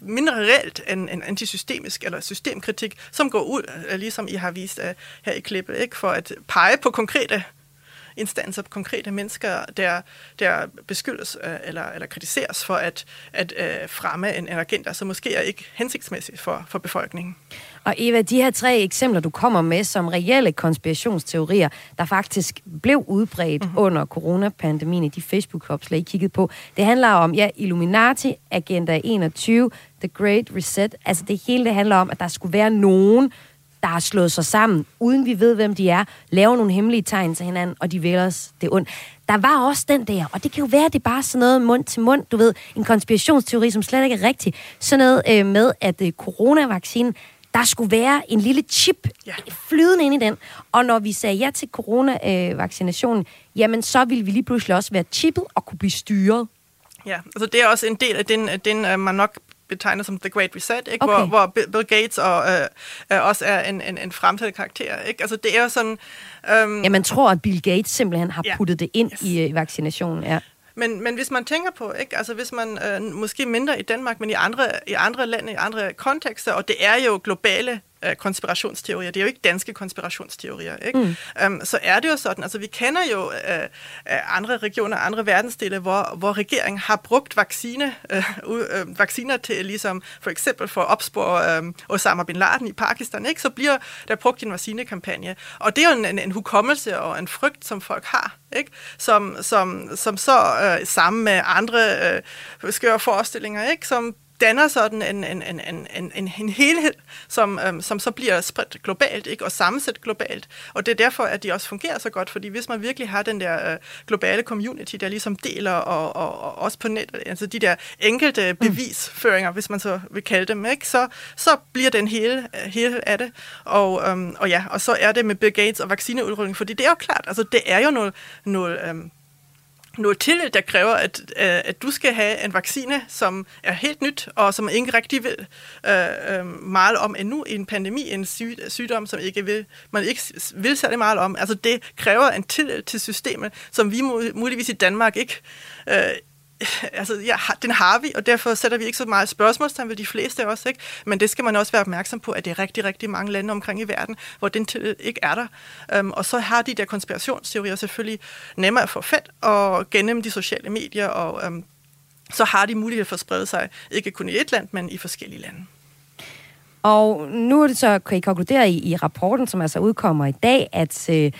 [SPEAKER 5] mindre reelt end, end antisystemisk eller systemkritik, som går ud, øh, ligesom I har vist øh, her i klippet, ikke, for at pege på konkrete instanser, konkrete mennesker, der, der beskyldes øh, eller, eller kritiseres for at, at øh, fremme en, en agenda, som måske er ikke hensigtsmæssig for, for befolkningen.
[SPEAKER 1] Og Eva, de her tre eksempler, du kommer med som reelle konspirationsteorier, der faktisk blev udbredt mm-hmm. under coronapandemien i de Facebook-opslag, I kiggede på, det handler om, ja, Illuminati, Agenda 21, The Great Reset. Altså det hele det handler om, at der skulle være nogen, der har slået sig sammen, uden vi ved, hvem de er, laver nogle hemmelige tegn til hinanden, og de vil os det ondt. Der var også den der, og det kan jo være, at det er bare sådan noget mund til mund, du ved, en konspirationsteori, som slet ikke er rigtig. Sådan noget øh, med, at øh, coronavaccinen, der skulle være en lille chip ja. flydende ind i den. Og når vi sagde ja til coronavaccinationen, øh, jamen så ville vi lige pludselig også være chippet og kunne blive styret.
[SPEAKER 5] Ja, altså det er også en del af den, den øh, man nok betegnet som The Great Reset, ikke? Okay. Hvor, hvor Bill Gates og, øh, øh, også er en, en, en fremtidig karakter. Ikke? Altså, det er jo sådan...
[SPEAKER 1] Øhm, ja, man tror, at Bill Gates simpelthen har ja. puttet det ind yes. i øh, vaccinationen. Ja.
[SPEAKER 5] Men, men hvis man tænker på, ikke? Altså, hvis man øh, måske mindre i Danmark, men i andre, i andre lande, i andre kontekster, og det er jo globale øh, konspirationsteorier. Det er jo ikke danske konspirationsteorier. Ikke? Mm. Um, så er det jo sådan, altså vi kender jo uh, andre regioner, andre verdensdele, hvor, hvor regeringen har brugt vaccine, uh, uh, vacciner til ligesom for eksempel for at opspore um, Osama bin Laden i Pakistan, ikke? så bliver der brugt en vaccinekampagne. Og det er jo en, en, en hukommelse og en frygt, som folk har, ikke? Som, som, som så uh, sammen med andre uh, skøre forestillinger, ikke? som danner sådan en, en, en, en, en, en helhed, som, øhm, som så bliver spredt globalt ikke? og sammensat globalt. Og det er derfor, at de også fungerer så godt, fordi hvis man virkelig har den der øh, globale community, der ligesom deler, og, og, og også på nettet, altså de der enkelte mm. bevisføringer, mm. hvis man så vil kalde dem, ikke? Så, så bliver den hele, hele af det. Og, øhm, og ja, og så er det med Bill Gates og vaccineudrulling, fordi det er jo klart, altså det er jo noget, noget øhm, noget tillid, der kræver, at, øh, at du skal have en vaccine, som er helt nyt, og som ikke rigtig ved øh, øh, meget om endnu i en pandemi, en syg, sygdom, som ikke vil, man ikke vil særlig meget om. Altså det kræver en tillid til systemet, som vi muligvis i Danmark ikke, øh, (sighs) altså, ja, den har vi, og derfor sætter vi ikke så meget spørgsmålstegn ved de fleste også, ikke? Men det skal man også være opmærksom på, at det er rigtig, rigtig mange lande omkring i verden, hvor den til øh, ikke er der. Um, og så har de der konspirationsteorier selvfølgelig nemmere at få fat, og gennem de sociale medier, og um, så har de mulighed for at sprede sig, ikke kun i et land, men i forskellige lande.
[SPEAKER 1] Og nu er det så, kan I konkludere i, i rapporten, som altså udkommer i dag, at øh,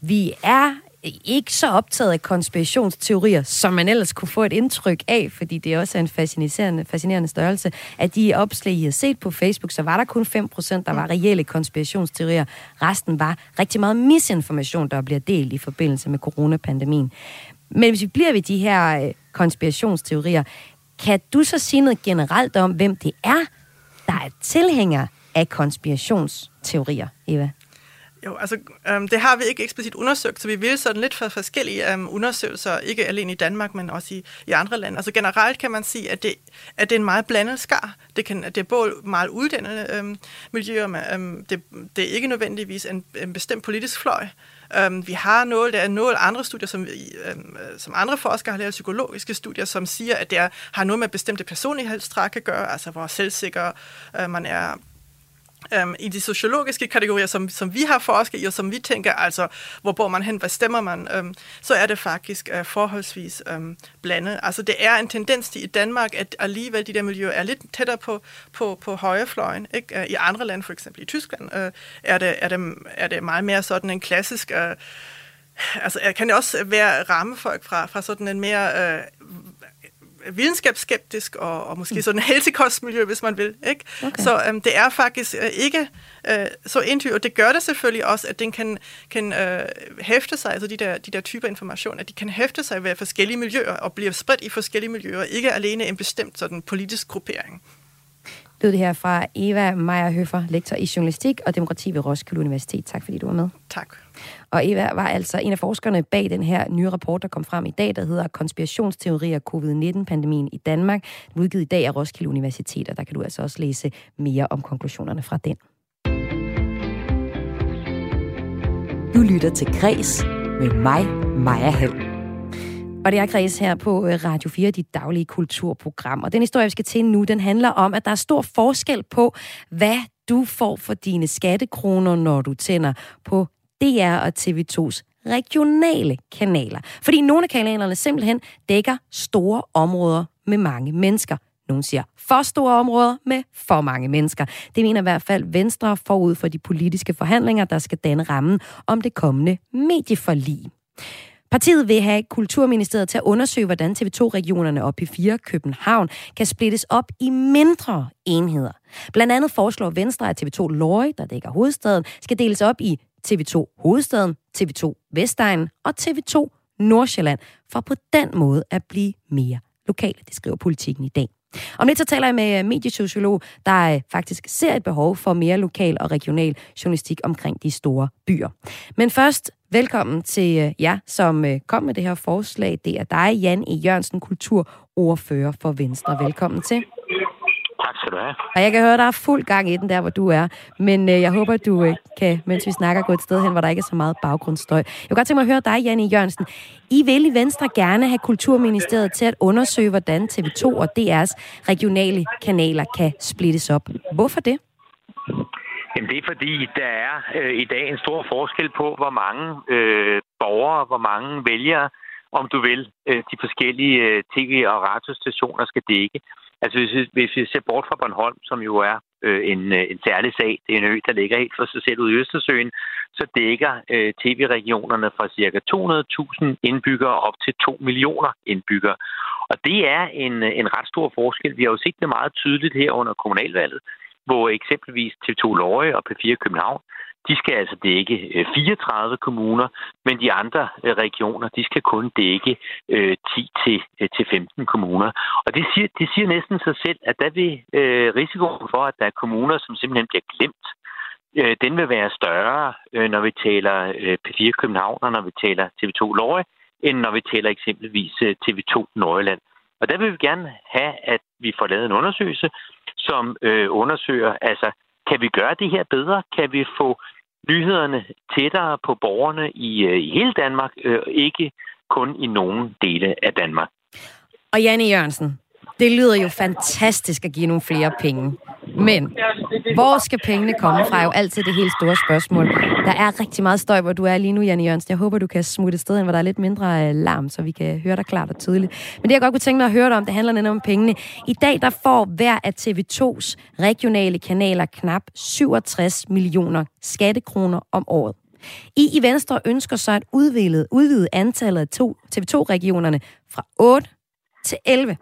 [SPEAKER 1] vi er ikke så optaget af konspirationsteorier, som man ellers kunne få et indtryk af, fordi det også er en fascinerende, fascinerende størrelse. At de opslag, I har set på Facebook, så var der kun 5%, der var reelle konspirationsteorier. Resten var rigtig meget misinformation, der bliver delt i forbindelse med coronapandemien. Men hvis vi bliver ved de her øh, konspirationsteorier, kan du så sige noget generelt om, hvem det er, der er tilhænger af konspirationsteorier, Eva?
[SPEAKER 5] Jo, altså øhm, det har vi ikke eksplicit undersøgt, så vi vil sådan lidt for forskellige øhm, undersøgelser, ikke alene i Danmark, men også i, i andre lande. Altså generelt kan man sige, at det, at det er en meget blandet skar. Det, kan, det er både meget uddannede øhm, miljøer, men øhm, det, det er ikke nødvendigvis en, en bestemt politisk fløj. Øhm, vi har noget, der er noget andre studier, som, øhm, som andre forskere har lavet, psykologiske studier, som siger, at det er, har noget med bestemte personlighedstræk at gøre, altså hvor selvsikker øh, man er, øhm, i de sociologiske kategorier, som, som vi har forsket i, og som vi tænker, altså, hvor bor man hen, hvad stemmer man, øhm, så er det faktisk øh, forholdsvis øhm, blandet. Altså, det er en tendens til i Danmark, at alligevel de der miljøer er lidt tættere på, på, på højrefløjen. Ikke? Øh, I andre lande, for eksempel i Tyskland, øh, er, det, er, det, er det meget mere sådan en klassisk... Øh, altså, kan det også være rammefolk fra, fra sådan en mere øh, videnskabsskeptisk og, og måske mm. sådan helsekostmiljø, hvis man vil. Ikke? Okay. Så øhm, det er faktisk øh, ikke øh, så entydigt, og det gør det selvfølgelig også, at den kan, kan øh, hæfte sig, altså de der, de der typer information, at de kan hæfte sig ved forskellige miljøer og blive spredt i forskellige miljøer, ikke alene en bestemt sådan politisk gruppering.
[SPEAKER 1] Lød det her fra Eva Meyer Høffer, lektor i journalistik og demokrati ved Roskilde Universitet. Tak fordi du var med.
[SPEAKER 5] Tak.
[SPEAKER 1] Og Eva var altså en af forskerne bag den her nye rapport, der kom frem i dag, der hedder Konspirationsteorier COVID-19-pandemien i Danmark. Udgivet i dag af Roskilde Universitet, og der kan du altså også læse mere om konklusionerne fra den. Du lytter til Græs med mig, Maja Hall. Og det er Græs her på øh, Radio 4, dit daglige kulturprogram. Og den historie, vi skal til nu, den handler om, at der er stor forskel på, hvad du får for dine skattekroner, når du tænder på DR og TV2's regionale kanaler. Fordi nogle af kanalerne simpelthen dækker store områder med mange mennesker. Nogle siger for store områder med for mange mennesker. Det mener i hvert fald Venstre forud for de politiske forhandlinger, der skal danne rammen om det kommende medieforlig. Partiet vil have Kulturministeriet til at undersøge, hvordan TV2-regionerne og P4 København kan splittes op i mindre enheder. Blandt andet foreslår Venstre, at TV2 Løje, der dækker hovedstaden, skal deles op i TV2 Hovedstaden, TV2 Vestegnen og TV2 Nordsjælland, for på den måde at blive mere lokale. Det skriver politikken i dag. Om lidt så taler jeg med øh, mediesociolog, der øh, faktisk ser et behov for mere lokal og regional journalistik omkring de store byer. Men først, velkommen til øh, jer, som kom med det her forslag. Det er dig, Jan E. Jørgensen, kulturordfører for Venstre. Velkommen til.
[SPEAKER 6] Skal du have.
[SPEAKER 1] Og jeg kan høre, der er fuld gang i den der, hvor du er. Men øh, jeg håber, du øh, kan, mens vi snakker, gå et sted hen, hvor der ikke er så meget baggrundsstøj. Jeg kunne godt tænke mig at høre dig, Janne Jørgensen. I vil i Venstre gerne have Kulturministeriet til at undersøge, hvordan TV2 og DR's regionale kanaler kan splittes op. Hvorfor det?
[SPEAKER 6] Jamen det er fordi, der er øh, i dag en stor forskel på, hvor mange øh, borgere, hvor mange vælgere, om du vil, øh, de forskellige øh, tv- og radiostationer skal dække. Altså hvis vi, hvis vi ser bort fra Bornholm, som jo er øh, en, øh, en særlig sag, det er en ø, der ligger helt for sig selv ude i Østersøen, så dækker øh, tv-regionerne fra ca. 200.000 indbyggere op til 2 millioner indbyggere. Og det er en, øh, en ret stor forskel. Vi har jo set det meget tydeligt her under kommunalvalget, hvor eksempelvis TV2 Løje og P4 København de skal altså dække øh, 34 kommuner, men de andre øh, regioner, de skal kun dække øh, 10-15 kommuner. Og det siger, det siger næsten sig selv, at der vil risikoen for, at der er kommuner, som simpelthen bliver glemt, den vil være større, når vi taler P4 København, og når vi taler TV2 Løje, end når vi taler eksempelvis TV2 Nordjylland. Og der vil vi gerne have, at vi får lavet en undersøgelse, som øh, undersøger, altså kan vi gøre det her bedre? Kan vi få nyhederne tættere på borgerne i, øh, i hele Danmark, øh, ikke kun i nogle dele af Danmark?
[SPEAKER 1] Og Janne Jørgensen, det lyder jo fantastisk at give nogle flere penge. Men hvor skal pengene komme fra? Er jo altid det helt store spørgsmål. Der er rigtig meget støj, hvor du er lige nu, Janne Jørgensen. Jeg håber, du kan smutte et sted hen, hvor der er lidt mindre øh, larm, så vi kan høre dig klart og tydeligt. Men det, jeg godt kunne tænke mig at høre dig om, det handler netop om pengene. I dag, der får hver af TV2's regionale kanaler knap 67 millioner skattekroner om året. I i Venstre ønsker så at udvide, udvide antallet af TV2-regionerne fra 8 til 11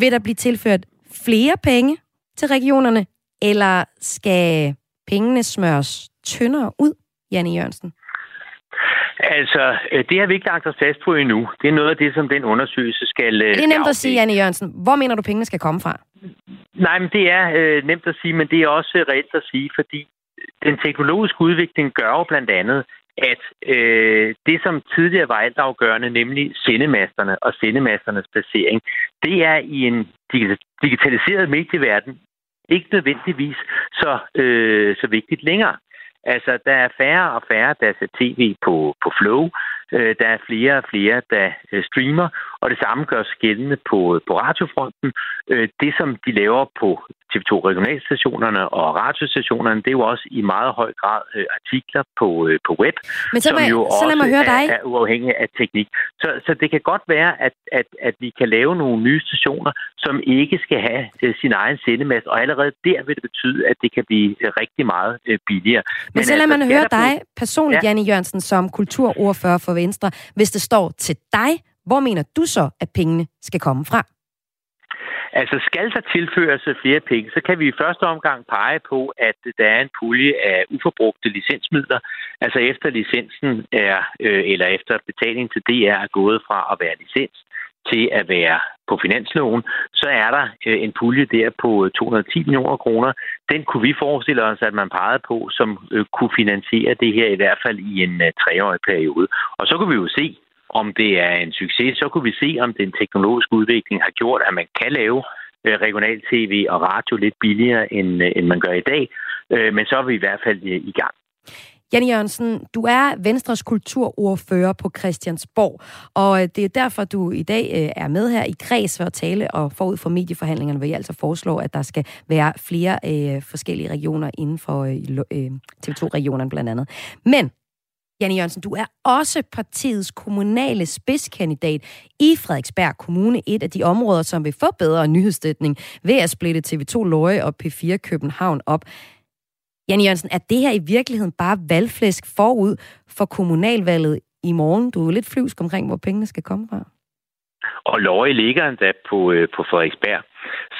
[SPEAKER 1] vil der blive tilført flere penge til regionerne, eller skal pengene smøres tyndere ud, Janne Jørgensen?
[SPEAKER 6] Altså, øh, det har vi ikke lagt os fast på endnu. Det er noget af det, som den undersøgelse skal...
[SPEAKER 1] Øh, det er nemt at sige, Janne Jørgensen. Hvor mener du, pengene skal komme fra?
[SPEAKER 6] Nej, men det er øh, nemt at sige, men det er også reelt at sige, fordi den teknologiske udvikling gør jo blandt andet, at øh, det, som tidligere var altafgørende, nemlig sendemasterne og sendemasternes placering, det er i en digitaliseret medieverden ikke nødvendigvis så, øh, så vigtigt længere. Altså, der er færre og færre, der ser tv på, på Flow. Øh, der er flere og flere, der øh, streamer. Og det samme gør sig gældende på, på radiofronten. Øh, det, som de laver på TV2 regionalstationerne og radiostationerne, det er jo også i meget høj grad øh, artikler på, øh, på web,
[SPEAKER 1] Men så, som jo så lad mig høre dig.
[SPEAKER 6] Er, er uafhængige af teknik. Så, så det kan godt være, at, at, at vi kan lave nogle nye stationer, som ikke skal have sin egen sendemast, og allerede der vil det betyde, at det kan blive rigtig meget billigere.
[SPEAKER 1] Men, Men så lad altså, man høre dig personligt, ja. Janne Jørgensen, som kulturordfører for Venstre. Hvis det står til dig, hvor mener du så, at pengene skal komme fra?
[SPEAKER 6] Altså, skal der tilføres flere penge, så kan vi i første omgang pege på, at der er en pulje af uforbrugte licensmidler. Altså efter licensen er, øh, eller efter betaling til DR er gået fra at være licens til at være på finansloven, så er der øh, en pulje der på 210 millioner kroner. Den kunne vi forestille os, at man pegede på, som øh, kunne finansiere det her i hvert fald i en øh, treårig periode. Og så kunne vi jo se, om det er en succes, så kunne vi se, om den teknologiske udvikling har gjort, at man kan lave øh, regional tv og radio lidt billigere, end, øh, end man gør i dag. Øh, men så er vi i hvert fald i gang.
[SPEAKER 1] Jenny Jørgensen, du er Venstres kulturordfører på Christiansborg, og det er derfor, du i dag er med her i kreds for at tale og forud for medieforhandlingerne, hvor I altså foreslår, at der skal være flere øh, forskellige regioner inden for øh, TV2-regionerne blandt andet. Men Janne Jørgensen, du er også partiets kommunale spidskandidat i Frederiksberg Kommune, et af de områder, som vil få bedre nyhedsdækning ved at splitte TV2 Løje og P4 København op. Janne Jørgensen, er det her i virkeligheden bare valgflæsk forud for kommunalvalget i morgen? Du er jo lidt flyvsk omkring, hvor pengene skal komme fra.
[SPEAKER 6] Og Løje ligger endda på, øh, på Frederiksberg.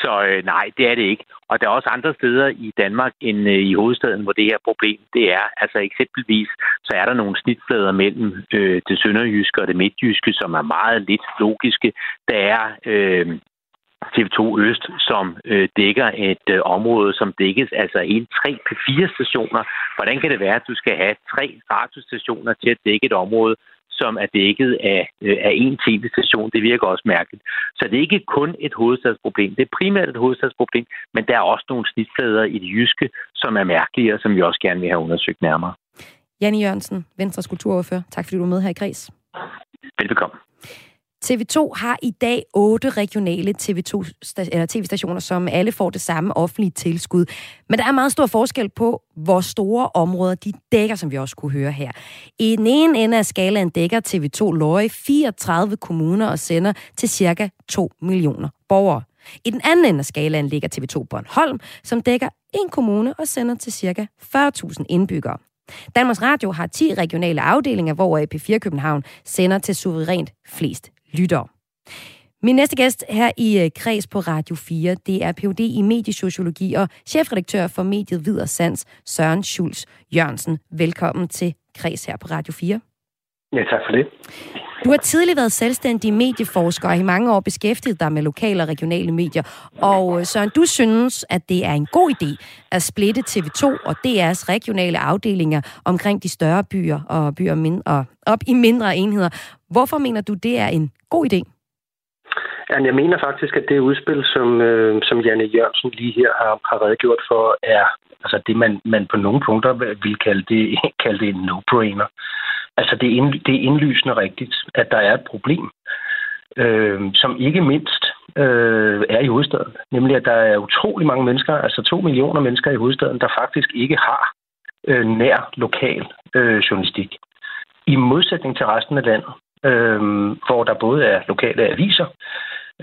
[SPEAKER 6] Så øh, nej, det er det ikke. Og der er også andre steder i Danmark end øh, i hovedstaden, hvor det her problem det er. Altså eksempelvis, så er der nogle snitflader mellem øh, det sønderjyske og det midtjyske, som er meget lidt logiske. Der er øh, TV2 Øst, som øh, dækker et øh, område, som dækkes altså hele tre P4 stationer. Hvordan kan det være, at du skal have tre radiostationer til at dække et område, som er dækket af, øh, af en tv-station. Det virker også mærkeligt. Så det er ikke kun et hovedstadsproblem. Det er primært et hovedstadsproblem, men der er også nogle snitflader i det jyske, som er mærkelige, og som vi også gerne vil have undersøgt nærmere.
[SPEAKER 1] Janne Jørgensen, Venstres kulturordfører. Tak fordi du er med her i Græs.
[SPEAKER 6] Velbekomme.
[SPEAKER 1] TV2 har i dag otte regionale TV2 eller tv-stationer, som alle får det samme offentlige tilskud. Men der er meget stor forskel på, hvor store områder de dækker, som vi også kunne høre her. I den ene ende af skalaen dækker TV2 Løje 34 kommuner og sender til cirka 2 millioner borgere. I den anden ende af skalaen ligger TV2 Bornholm, som dækker en kommune og sender til cirka 40.000 indbyggere. Danmarks Radio har 10 regionale afdelinger, hvor AP4 København sender til suverænt flest lyttere. Min næste gæst her i øh, Kreds på Radio 4, det er Ph.D. i mediesociologi og chefredaktør for mediet Hvid Sands, Søren Schulz Jørgensen. Velkommen til Kreds her på Radio 4.
[SPEAKER 7] Ja, tak for det.
[SPEAKER 1] Du har tidligere været selvstændig medieforsker og i mange år beskæftiget dig med lokale og regionale medier. Og øh, Søren, du synes, at det er en god idé at splitte TV2 og DR's regionale afdelinger omkring de større byer og byer mindre, op i mindre enheder. Hvorfor mener du, det er en god idé?
[SPEAKER 7] Jeg mener faktisk, at det udspil, som, øh, som Janne Jørgensen lige her har, har redegjort for, er altså det, man, man på nogle punkter vil kalde det, (laughs) kalde det en no-brainer. Altså, det er, ind, det er indlysende rigtigt, at der er et problem, øh, som ikke mindst øh, er i hovedstaden. Nemlig, at der er utrolig mange mennesker, altså to millioner mennesker i hovedstaden, der faktisk ikke har øh, nær lokal øh, journalistik. I modsætning til resten af landet, øh, hvor der både er lokale aviser,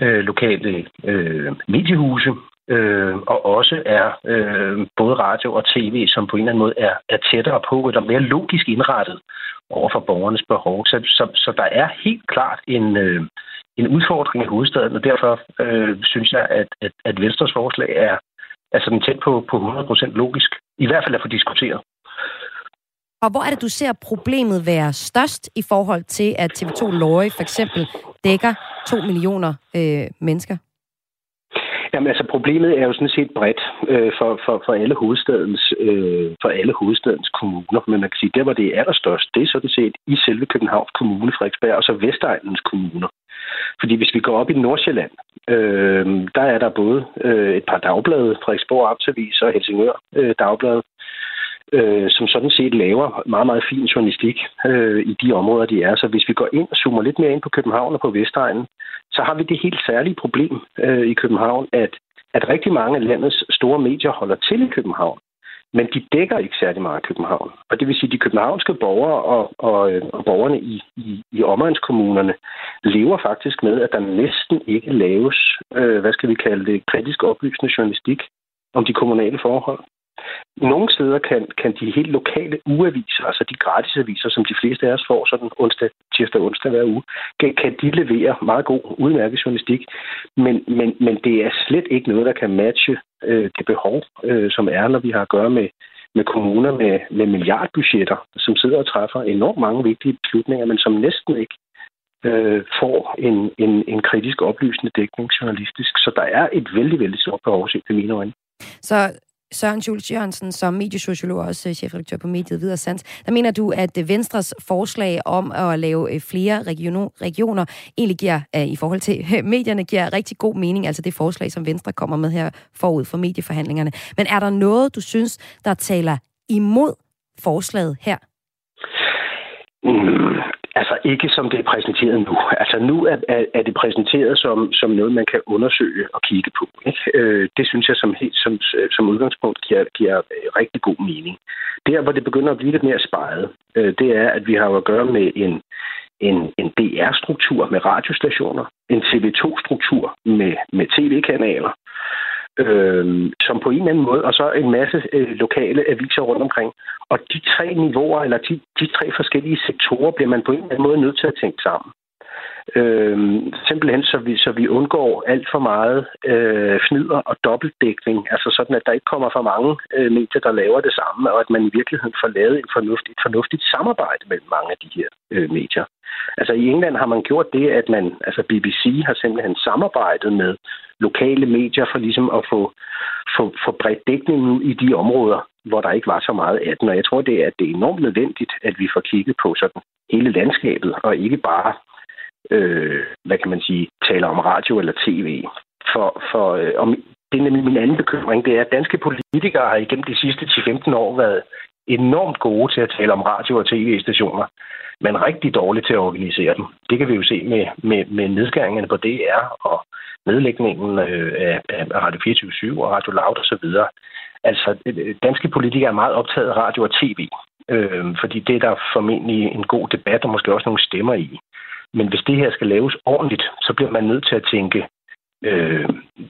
[SPEAKER 7] øh, lokale øh, mediehuse, øh, og også er øh, både radio og tv, som på en eller anden måde er, er tættere på, eller mere logisk indrettet over for borgernes behov. Så, så, så der er helt klart en, øh, en udfordring i hovedstaden, og derfor øh, synes jeg, at, at, at Venstres forslag er, er sådan tæt på, på 100% logisk. I hvert fald at få diskuteret.
[SPEAKER 1] Og hvor er det, du ser problemet være størst i forhold til, at TV2 Løje for eksempel dækker 2 millioner øh, mennesker?
[SPEAKER 7] Jamen altså, problemet er jo sådan set bredt øh, for, for, for, alle hovedstadens, øh, for alle hovedstadens kommuner. Men man kan sige, der hvor det er allerstørst, det er sådan set i selve Københavns Kommune, Frederiksberg, og så Vestegnens kommuner. Fordi hvis vi går op i Nordsjælland, øh, der er der både øh, et par dagblade, Frederiksborg Amtsavis og Helsingør øh, Dagblad, øh, som sådan set laver meget, meget fin journalistik øh, i de områder, de er. Så hvis vi går ind og zoomer lidt mere ind på København og på Vestegnen, så har vi det helt særlige problem øh, i København, at, at rigtig mange af landets store medier holder til i København. Men de dækker ikke særlig meget København. Og det vil sige, at de københavnske borgere og, og, øh, og borgerne i, i, i omegnskommunerne lever faktisk med, at der næsten ikke laves, øh, hvad skal vi kalde det, kritisk oplysende journalistik om de kommunale forhold. Nogle steder kan, kan de helt lokale ugeaviser, altså de gratisaviser, som de fleste af os får sådan onsdag, tirsdag og onsdag hver uge, kan, kan de levere meget god, udmærket journalistik. Men, men, men det er slet ikke noget, der kan matche øh, det behov, øh, som er, når vi har at gøre med, med kommuner med, med milliardbudgetter, som sidder og træffer enormt mange vigtige beslutninger, men som næsten ikke øh, får en, en, en kritisk oplysende dækning journalistisk. Så der er et vældig, vældig stort behov, set i mine øjne.
[SPEAKER 1] Så Søren Jules Jørgensen, som mediesociolog og også øh, chefredaktør på mediet Videre Sands, der mener du, at øh, Venstres forslag om at lave øh, flere regioner egentlig giver, i forhold til medierne, giver rigtig god mening, altså det forslag, som Venstre kommer med her forud for medieforhandlingerne. Men er der noget, du synes, der taler imod forslaget her?
[SPEAKER 7] Mm, Altså ikke som det er præsenteret nu. Altså nu er, er, er det præsenteret som, som noget, man kan undersøge og kigge på. Ikke? Øh, det synes jeg som, helt, som, som udgangspunkt giver, giver rigtig god mening. Der, hvor det begynder at blive lidt mere spejet, øh, det er, at vi har at gøre med en, en, en DR-struktur med radiostationer, en TV2-struktur med, med tv-kanaler, øh, som på en eller anden måde, og så en masse øh, lokale aviser rundt omkring. Og de tre niveauer, eller de, de tre forskellige sektorer, bliver man på en eller anden måde nødt til at tænke sammen. Øh, simpelthen så vi, så vi undgår alt for meget øh, fnider og dobbeltdækning, altså sådan, at der ikke kommer for mange øh, medier, der laver det samme, og at man i virkeligheden får lavet en fornuftig, et fornuftigt samarbejde mellem mange af de her øh, medier. Altså i England har man gjort det, at man, altså BBC har simpelthen samarbejdet med lokale medier for ligesom at få, få, få bredt dækningen i de områder, hvor der ikke var så meget af den. Og jeg tror, det er, at det er enormt nødvendigt, at vi får kigget på sådan hele landskabet, og ikke bare øh, hvad kan man sige, taler om radio eller tv. For, for øh, om, det er nemlig min anden bekymring, det er, at danske politikere har igennem de sidste 10-15 år været enormt gode til at tale om radio- og tv-stationer, men rigtig dårlige til at organisere dem. Det kan vi jo se med, med, med nedskæringerne på DR og nedlægningen øh, af, af Radio 24 og Radio Loud osv. Altså, øh, danske politikere er meget optaget af radio og tv, øh, fordi det er der formentlig en god debat og måske også nogle stemmer i. Men hvis det her skal laves ordentligt, så bliver man nødt til at tænke øh,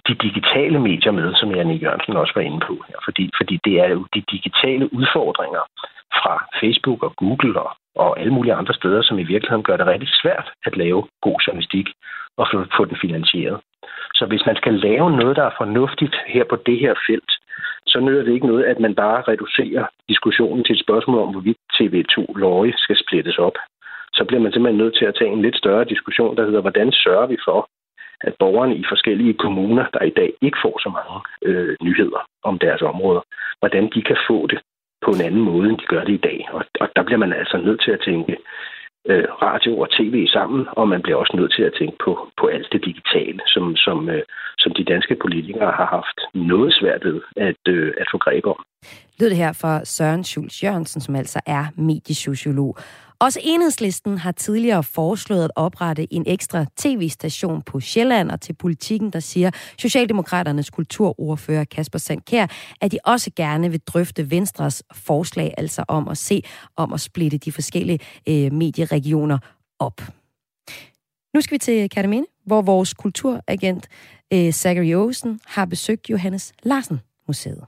[SPEAKER 7] de digitale medier med, som Janne Jørgensen også var inde på her. Fordi, fordi det er jo de digitale udfordringer fra Facebook og Google og, og alle mulige andre steder, som i virkeligheden gør det rigtig svært at lave god journalistik og få, få den finansieret. Så hvis man skal lave noget, der er fornuftigt her på det her felt, så nytter det ikke noget, at man bare reducerer diskussionen til et spørgsmål om, hvorvidt TV2 Løje skal splittes op så bliver man simpelthen nødt til at tage en lidt større diskussion, der hedder, hvordan sørger vi for, at borgerne i forskellige kommuner, der i dag ikke får så mange øh, nyheder om deres områder, hvordan de kan få det på en anden måde, end de gør det i dag. Og, og der bliver man altså nødt til at tænke øh, radio og tv sammen, og man bliver også nødt til at tænke på, på alt det digitale, som, som, øh, som de danske politikere har haft noget svært ved at, øh, at få greb om.
[SPEAKER 1] Lød det her fra Søren Schulz Jørgensen, som altså er mediesociolog. Også enhedslisten har tidligere foreslået at oprette en ekstra tv-station på Sjælland, og til politikken, der siger Socialdemokraternes kulturordfører Kasper Sandkær, at de også gerne vil drøfte Venstres forslag, altså om at se om at splitte de forskellige øh, medieregioner op. Nu skal vi til Katamine, hvor vores kulturagent øh, Zachary Olsen har besøgt Johannes Larsen Museet.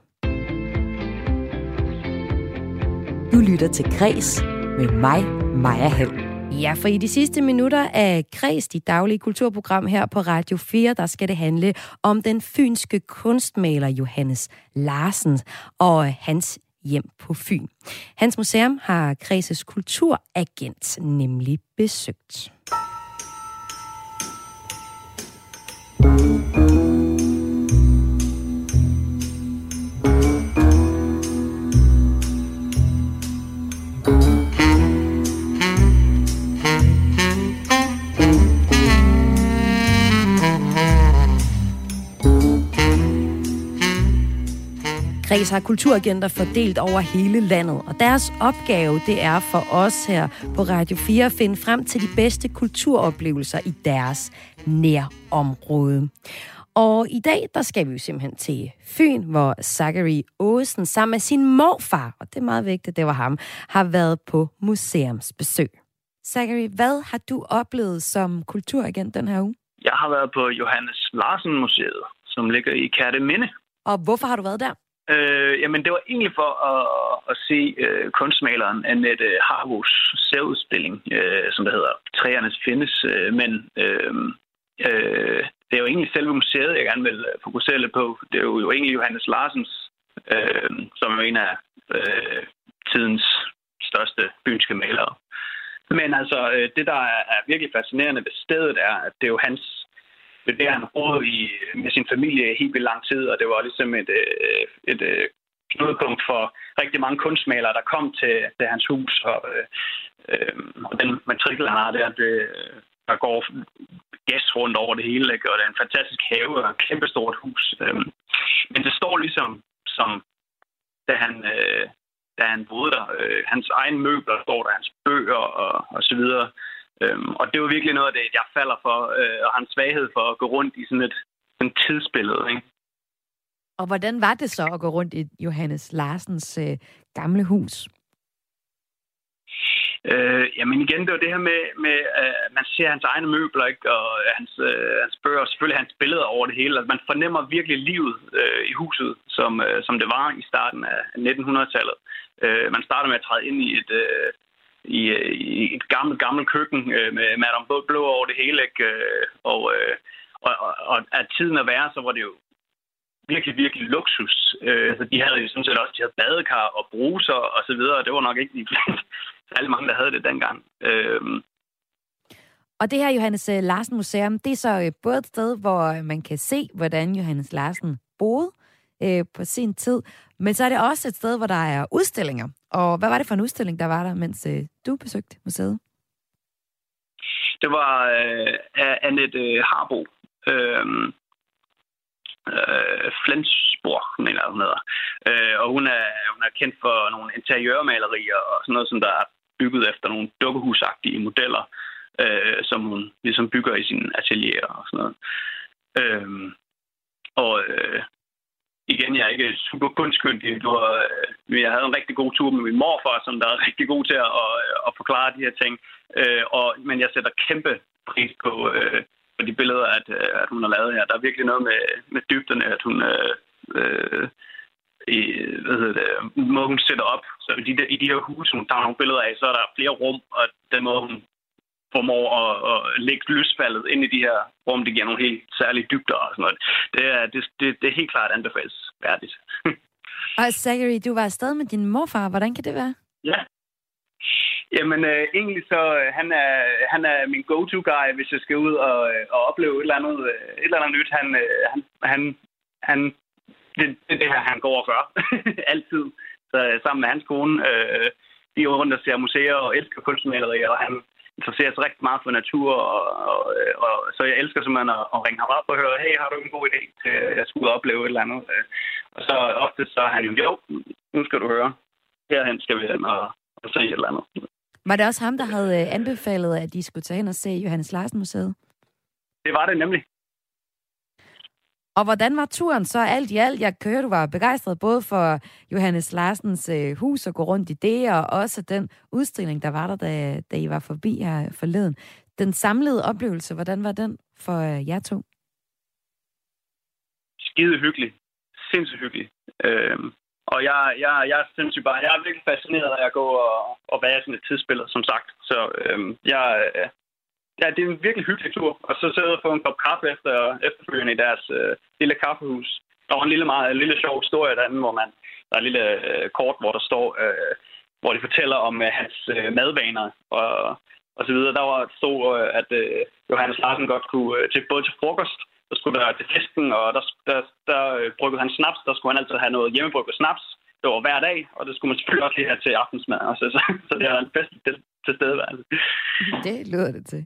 [SPEAKER 8] Du lytter til Græs med mig, Maja Hall.
[SPEAKER 1] Ja, for i de sidste minutter af Kreds, dit daglige kulturprogram her på Radio 4, der skal det handle om den fynske kunstmaler Johannes Larsen og hans hjem på Fyn. Hans museum har Kredses kulturagent nemlig besøgt. Kreds har kulturagenter fordelt over hele landet, og deres opgave det er for os her på Radio 4 at finde frem til de bedste kulturoplevelser i deres nærområde. Og i dag, der skal vi jo simpelthen til Fyn, hvor Zachary Åsen sammen med sin morfar, og det er meget vigtigt, det var ham, har været på museumsbesøg. Zachary, hvad har du oplevet som kulturagent den her uge?
[SPEAKER 9] Jeg har været på Johannes Larsen Museet, som ligger i Kærteminde.
[SPEAKER 1] Og hvorfor har du været der?
[SPEAKER 9] Øh, jamen, det var egentlig for at, at se øh, kunstmaleren Annette Harvos særudstilling, øh, som der hedder Træernes findes, øh, men øh, øh, det er jo egentlig selve museet, jeg gerne vil øh, fokusere lidt på. Det er jo, jo egentlig Johannes Larsens, øh, som er en af øh, tidens største bynske malere. Men altså, øh, det, der er virkelig fascinerende ved stedet, er, at det er jo hans det er der, han boede i, med sin familie helt vildt lang tid, og det var ligesom et, øh, et, et knudepunkt for rigtig mange kunstmalere, der kom til, til hans hus, og, øh, øh og den matrikel, han har der, det, der går gæst rundt over det hele, ikke? og det er en fantastisk have og et kæmpestort hus. Øh, men det står ligesom som da han, øh, da han boede der. Øh, hans egen møbler står der, hans bøger og, og så videre. Øhm, og det var virkelig noget af det, jeg falder for, øh, og en svaghed for at gå rundt i sådan et sådan tidsbillede. Ikke?
[SPEAKER 1] Og hvordan var det så at gå rundt i Johannes Larsens øh, gamle hus?
[SPEAKER 9] Øh, jamen igen, det var det her med, med at man ser hans egne møbler, ikke? og hans, øh, hans bøger, og selvfølgelig hans billeder over det hele. Altså, man fornemmer virkelig livet øh, i huset, som, øh, som det var i starten af 1900-tallet. Øh, man starter med at træde ind i et, øh, i, i et gammelt, gammelt køkken øh, med Madame Blå over det hele. Ikke? Øh, og, øh, og, og, og at tiden at være, så var det jo virkelig, virkelig luksus. Øh, altså, de havde jo sådan set også de havde badekar og bruser og så videre. Det var nok ikke de (laughs) særlig mange, der havde det dengang. Øh,
[SPEAKER 1] og det her Johannes øh, Larsen Museum, det er så øh, både et sted, hvor man kan se, hvordan Johannes Larsen boede øh, på sin tid, men så er det også et sted, hvor der er udstillinger. Og hvad var det for en udstilling, der var der, mens øh, du besøgte museet?
[SPEAKER 9] Det var øh, Annette øh, Harbo, øh, øh, Flensborg, mener hun hedder. Øh, og hun er, hun er kendt for nogle interiørmalerier og sådan noget, som der er bygget efter nogle dukkehusagtige modeller, øh, som hun ligesom bygger i sine atelier og sådan noget. Øh, og øh, igen, jeg er ikke super kunstkyndig. Du øh, jeg havde en rigtig god tur med min morfar, som der er rigtig god til at, at, at forklare de her ting. Øh, og, men jeg sætter kæmpe pris på, øh, på de billeder, at, øh, at hun har lavet her. Der er virkelig noget med, med dybderne, at hun... Øh, øh, i, hvad hedder det, måde hun sætter op. Så i de, i de her huse, hun tager nogle billeder af, så er der flere rum, og den måde, hun formår at, at lægge lysfaldet ind i de her rum, det giver nogle helt særlige dybder og sådan noget. Det er, det, det, det er helt klart anbefalesværdigt. (laughs)
[SPEAKER 1] og Zachary, du var afsted med din morfar. Hvordan kan det være?
[SPEAKER 9] Ja, Jamen, øh, egentlig så, øh, han er, han er min go-to-guy, hvis jeg skal ud og, øh, og opleve et eller andet, øh, et eller andet nyt. Han, øh, han, han, han, det, det er det her, han går og gør. (laughs) Altid. Så øh, sammen med hans kone, øh, de er rundt og ser museer og elsker kunstmalerier, og han interesserer sig rigtig meget for natur, og, og, og så jeg elsker simpelthen at, at ringe ham op og høre, hey, har du en god idé til, at jeg og opleve et eller andet? Og så ofte så er han jo, jo, nu skal du høre, herhen skal vi hen og, og se et eller andet.
[SPEAKER 1] Var det også ham, der havde øh, anbefalet, at de skulle tage hen og se Johannes Larsen Museet?
[SPEAKER 9] Det var det nemlig.
[SPEAKER 1] Og hvordan var turen så alt i alt? Jeg kører, du var begejstret både for Johannes Larsens øh, hus og gå rundt i det, og også den udstilling, der var der, da, da I var forbi her forleden. Den samlede oplevelse, hvordan var den for øh, jer to?
[SPEAKER 9] Skide hyggelig. Sindssygt hyggelig. Øhm, og jeg, jeg, jeg synes sindssygt bare, jeg er virkelig fascineret af at gå og, og være sådan et tidsspiller, som sagt. Så øhm, jeg, øh, ja, det er en virkelig hyggelig tur. Og så sidde og få en kop kaffe efter, efterfølgende i deres øh, lille kaffehus. Der var en lille, meget, en lille sjov historie derinde, hvor man, der er et lille øh, kort, hvor der står, øh, hvor de fortæller om øh, hans øh, madvaner og, og så videre. Der var stod, øh, at øh, Johannes Larsen godt kunne øh, til både til frokost der skulle der til fisken, og der, der, der øh, bryggede han snaps. Der skulle han altid have noget hjemmebrygget snaps. Det var hver dag, og det skulle man selvfølgelig også lige have til aftensmad. Også, så, så det er en fest til, til stedværelse.
[SPEAKER 1] Det lyder det til.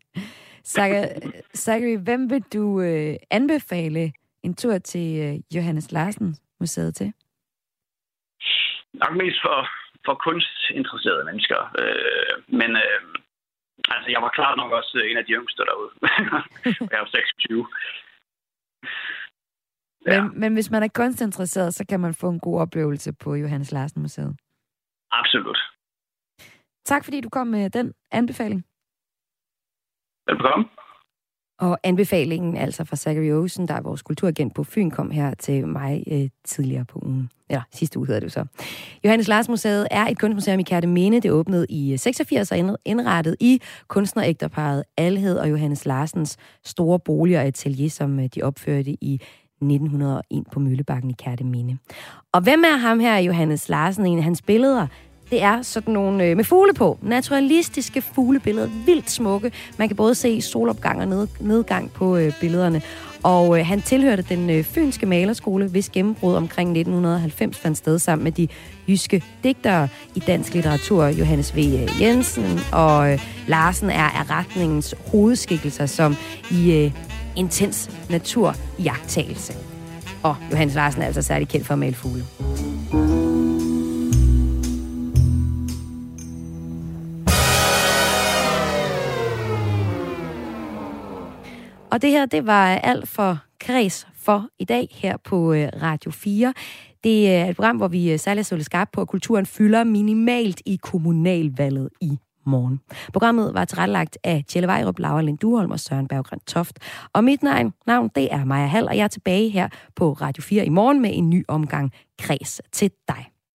[SPEAKER 1] Zachary, hvem vil du øh, anbefale en tur til øh, Johannes Larsen Museet til?
[SPEAKER 9] Nok mest for, for kunstinteresserede mennesker. Øh, men øh, altså, jeg var klart nok også en af de yngste derude. (laughs) jeg var 26.
[SPEAKER 1] Ja. Men, men hvis man er kunstinteresseret, så kan man få en god oplevelse på Johannes Larsen Museet.
[SPEAKER 9] Absolut.
[SPEAKER 1] Tak fordi du kom med den anbefaling.
[SPEAKER 9] Velkommen.
[SPEAKER 1] Og anbefalingen altså fra Zachary Olsen, der er vores kulturagent på Fyn, kom her til mig øh, tidligere på ugen. Eller sidste uge hedder det så. Johannes Lars Museet er et kunstmuseum i Kærteminde. Det åbnede i 86 og indrettet i kunstnerægterparet Alhed og Johannes Larsens store bolig og atelier, som øh, de opførte i 1901 på Møllebakken i Kærteminde. Og hvem er ham her, Johannes Larsen? En af hans billeder det er sådan nogle øh, med fugle på. Naturalistiske fuglebilleder. Vildt smukke. Man kan både se solopgang og ned, nedgang på øh, billederne. Og øh, han tilhørte den øh, fynske malerskole, hvis gennembrud omkring 1990 fandt sted sammen med de jyske digtere i dansk litteratur, Johannes V. Jensen og øh, Larsen er af retningens hovedskikkelser, som i øh, intens naturjagttagelse. Og Johannes Larsen er altså særlig kendt for at male fugle. Og det her, det var alt for Kreds for i dag her på øh, Radio 4. Det øh, er et program, hvor vi øh, særligt er skarpt på, at kulturen fylder minimalt i kommunalvalget i morgen. Programmet var tilrettelagt af Tjelle Vejrup, Laura Lind Duholm og Søren Berggren Toft. Og mit navn, navn, det er Maja Hall, og jeg er tilbage her på Radio 4 i morgen med en ny omgang kreds til dig.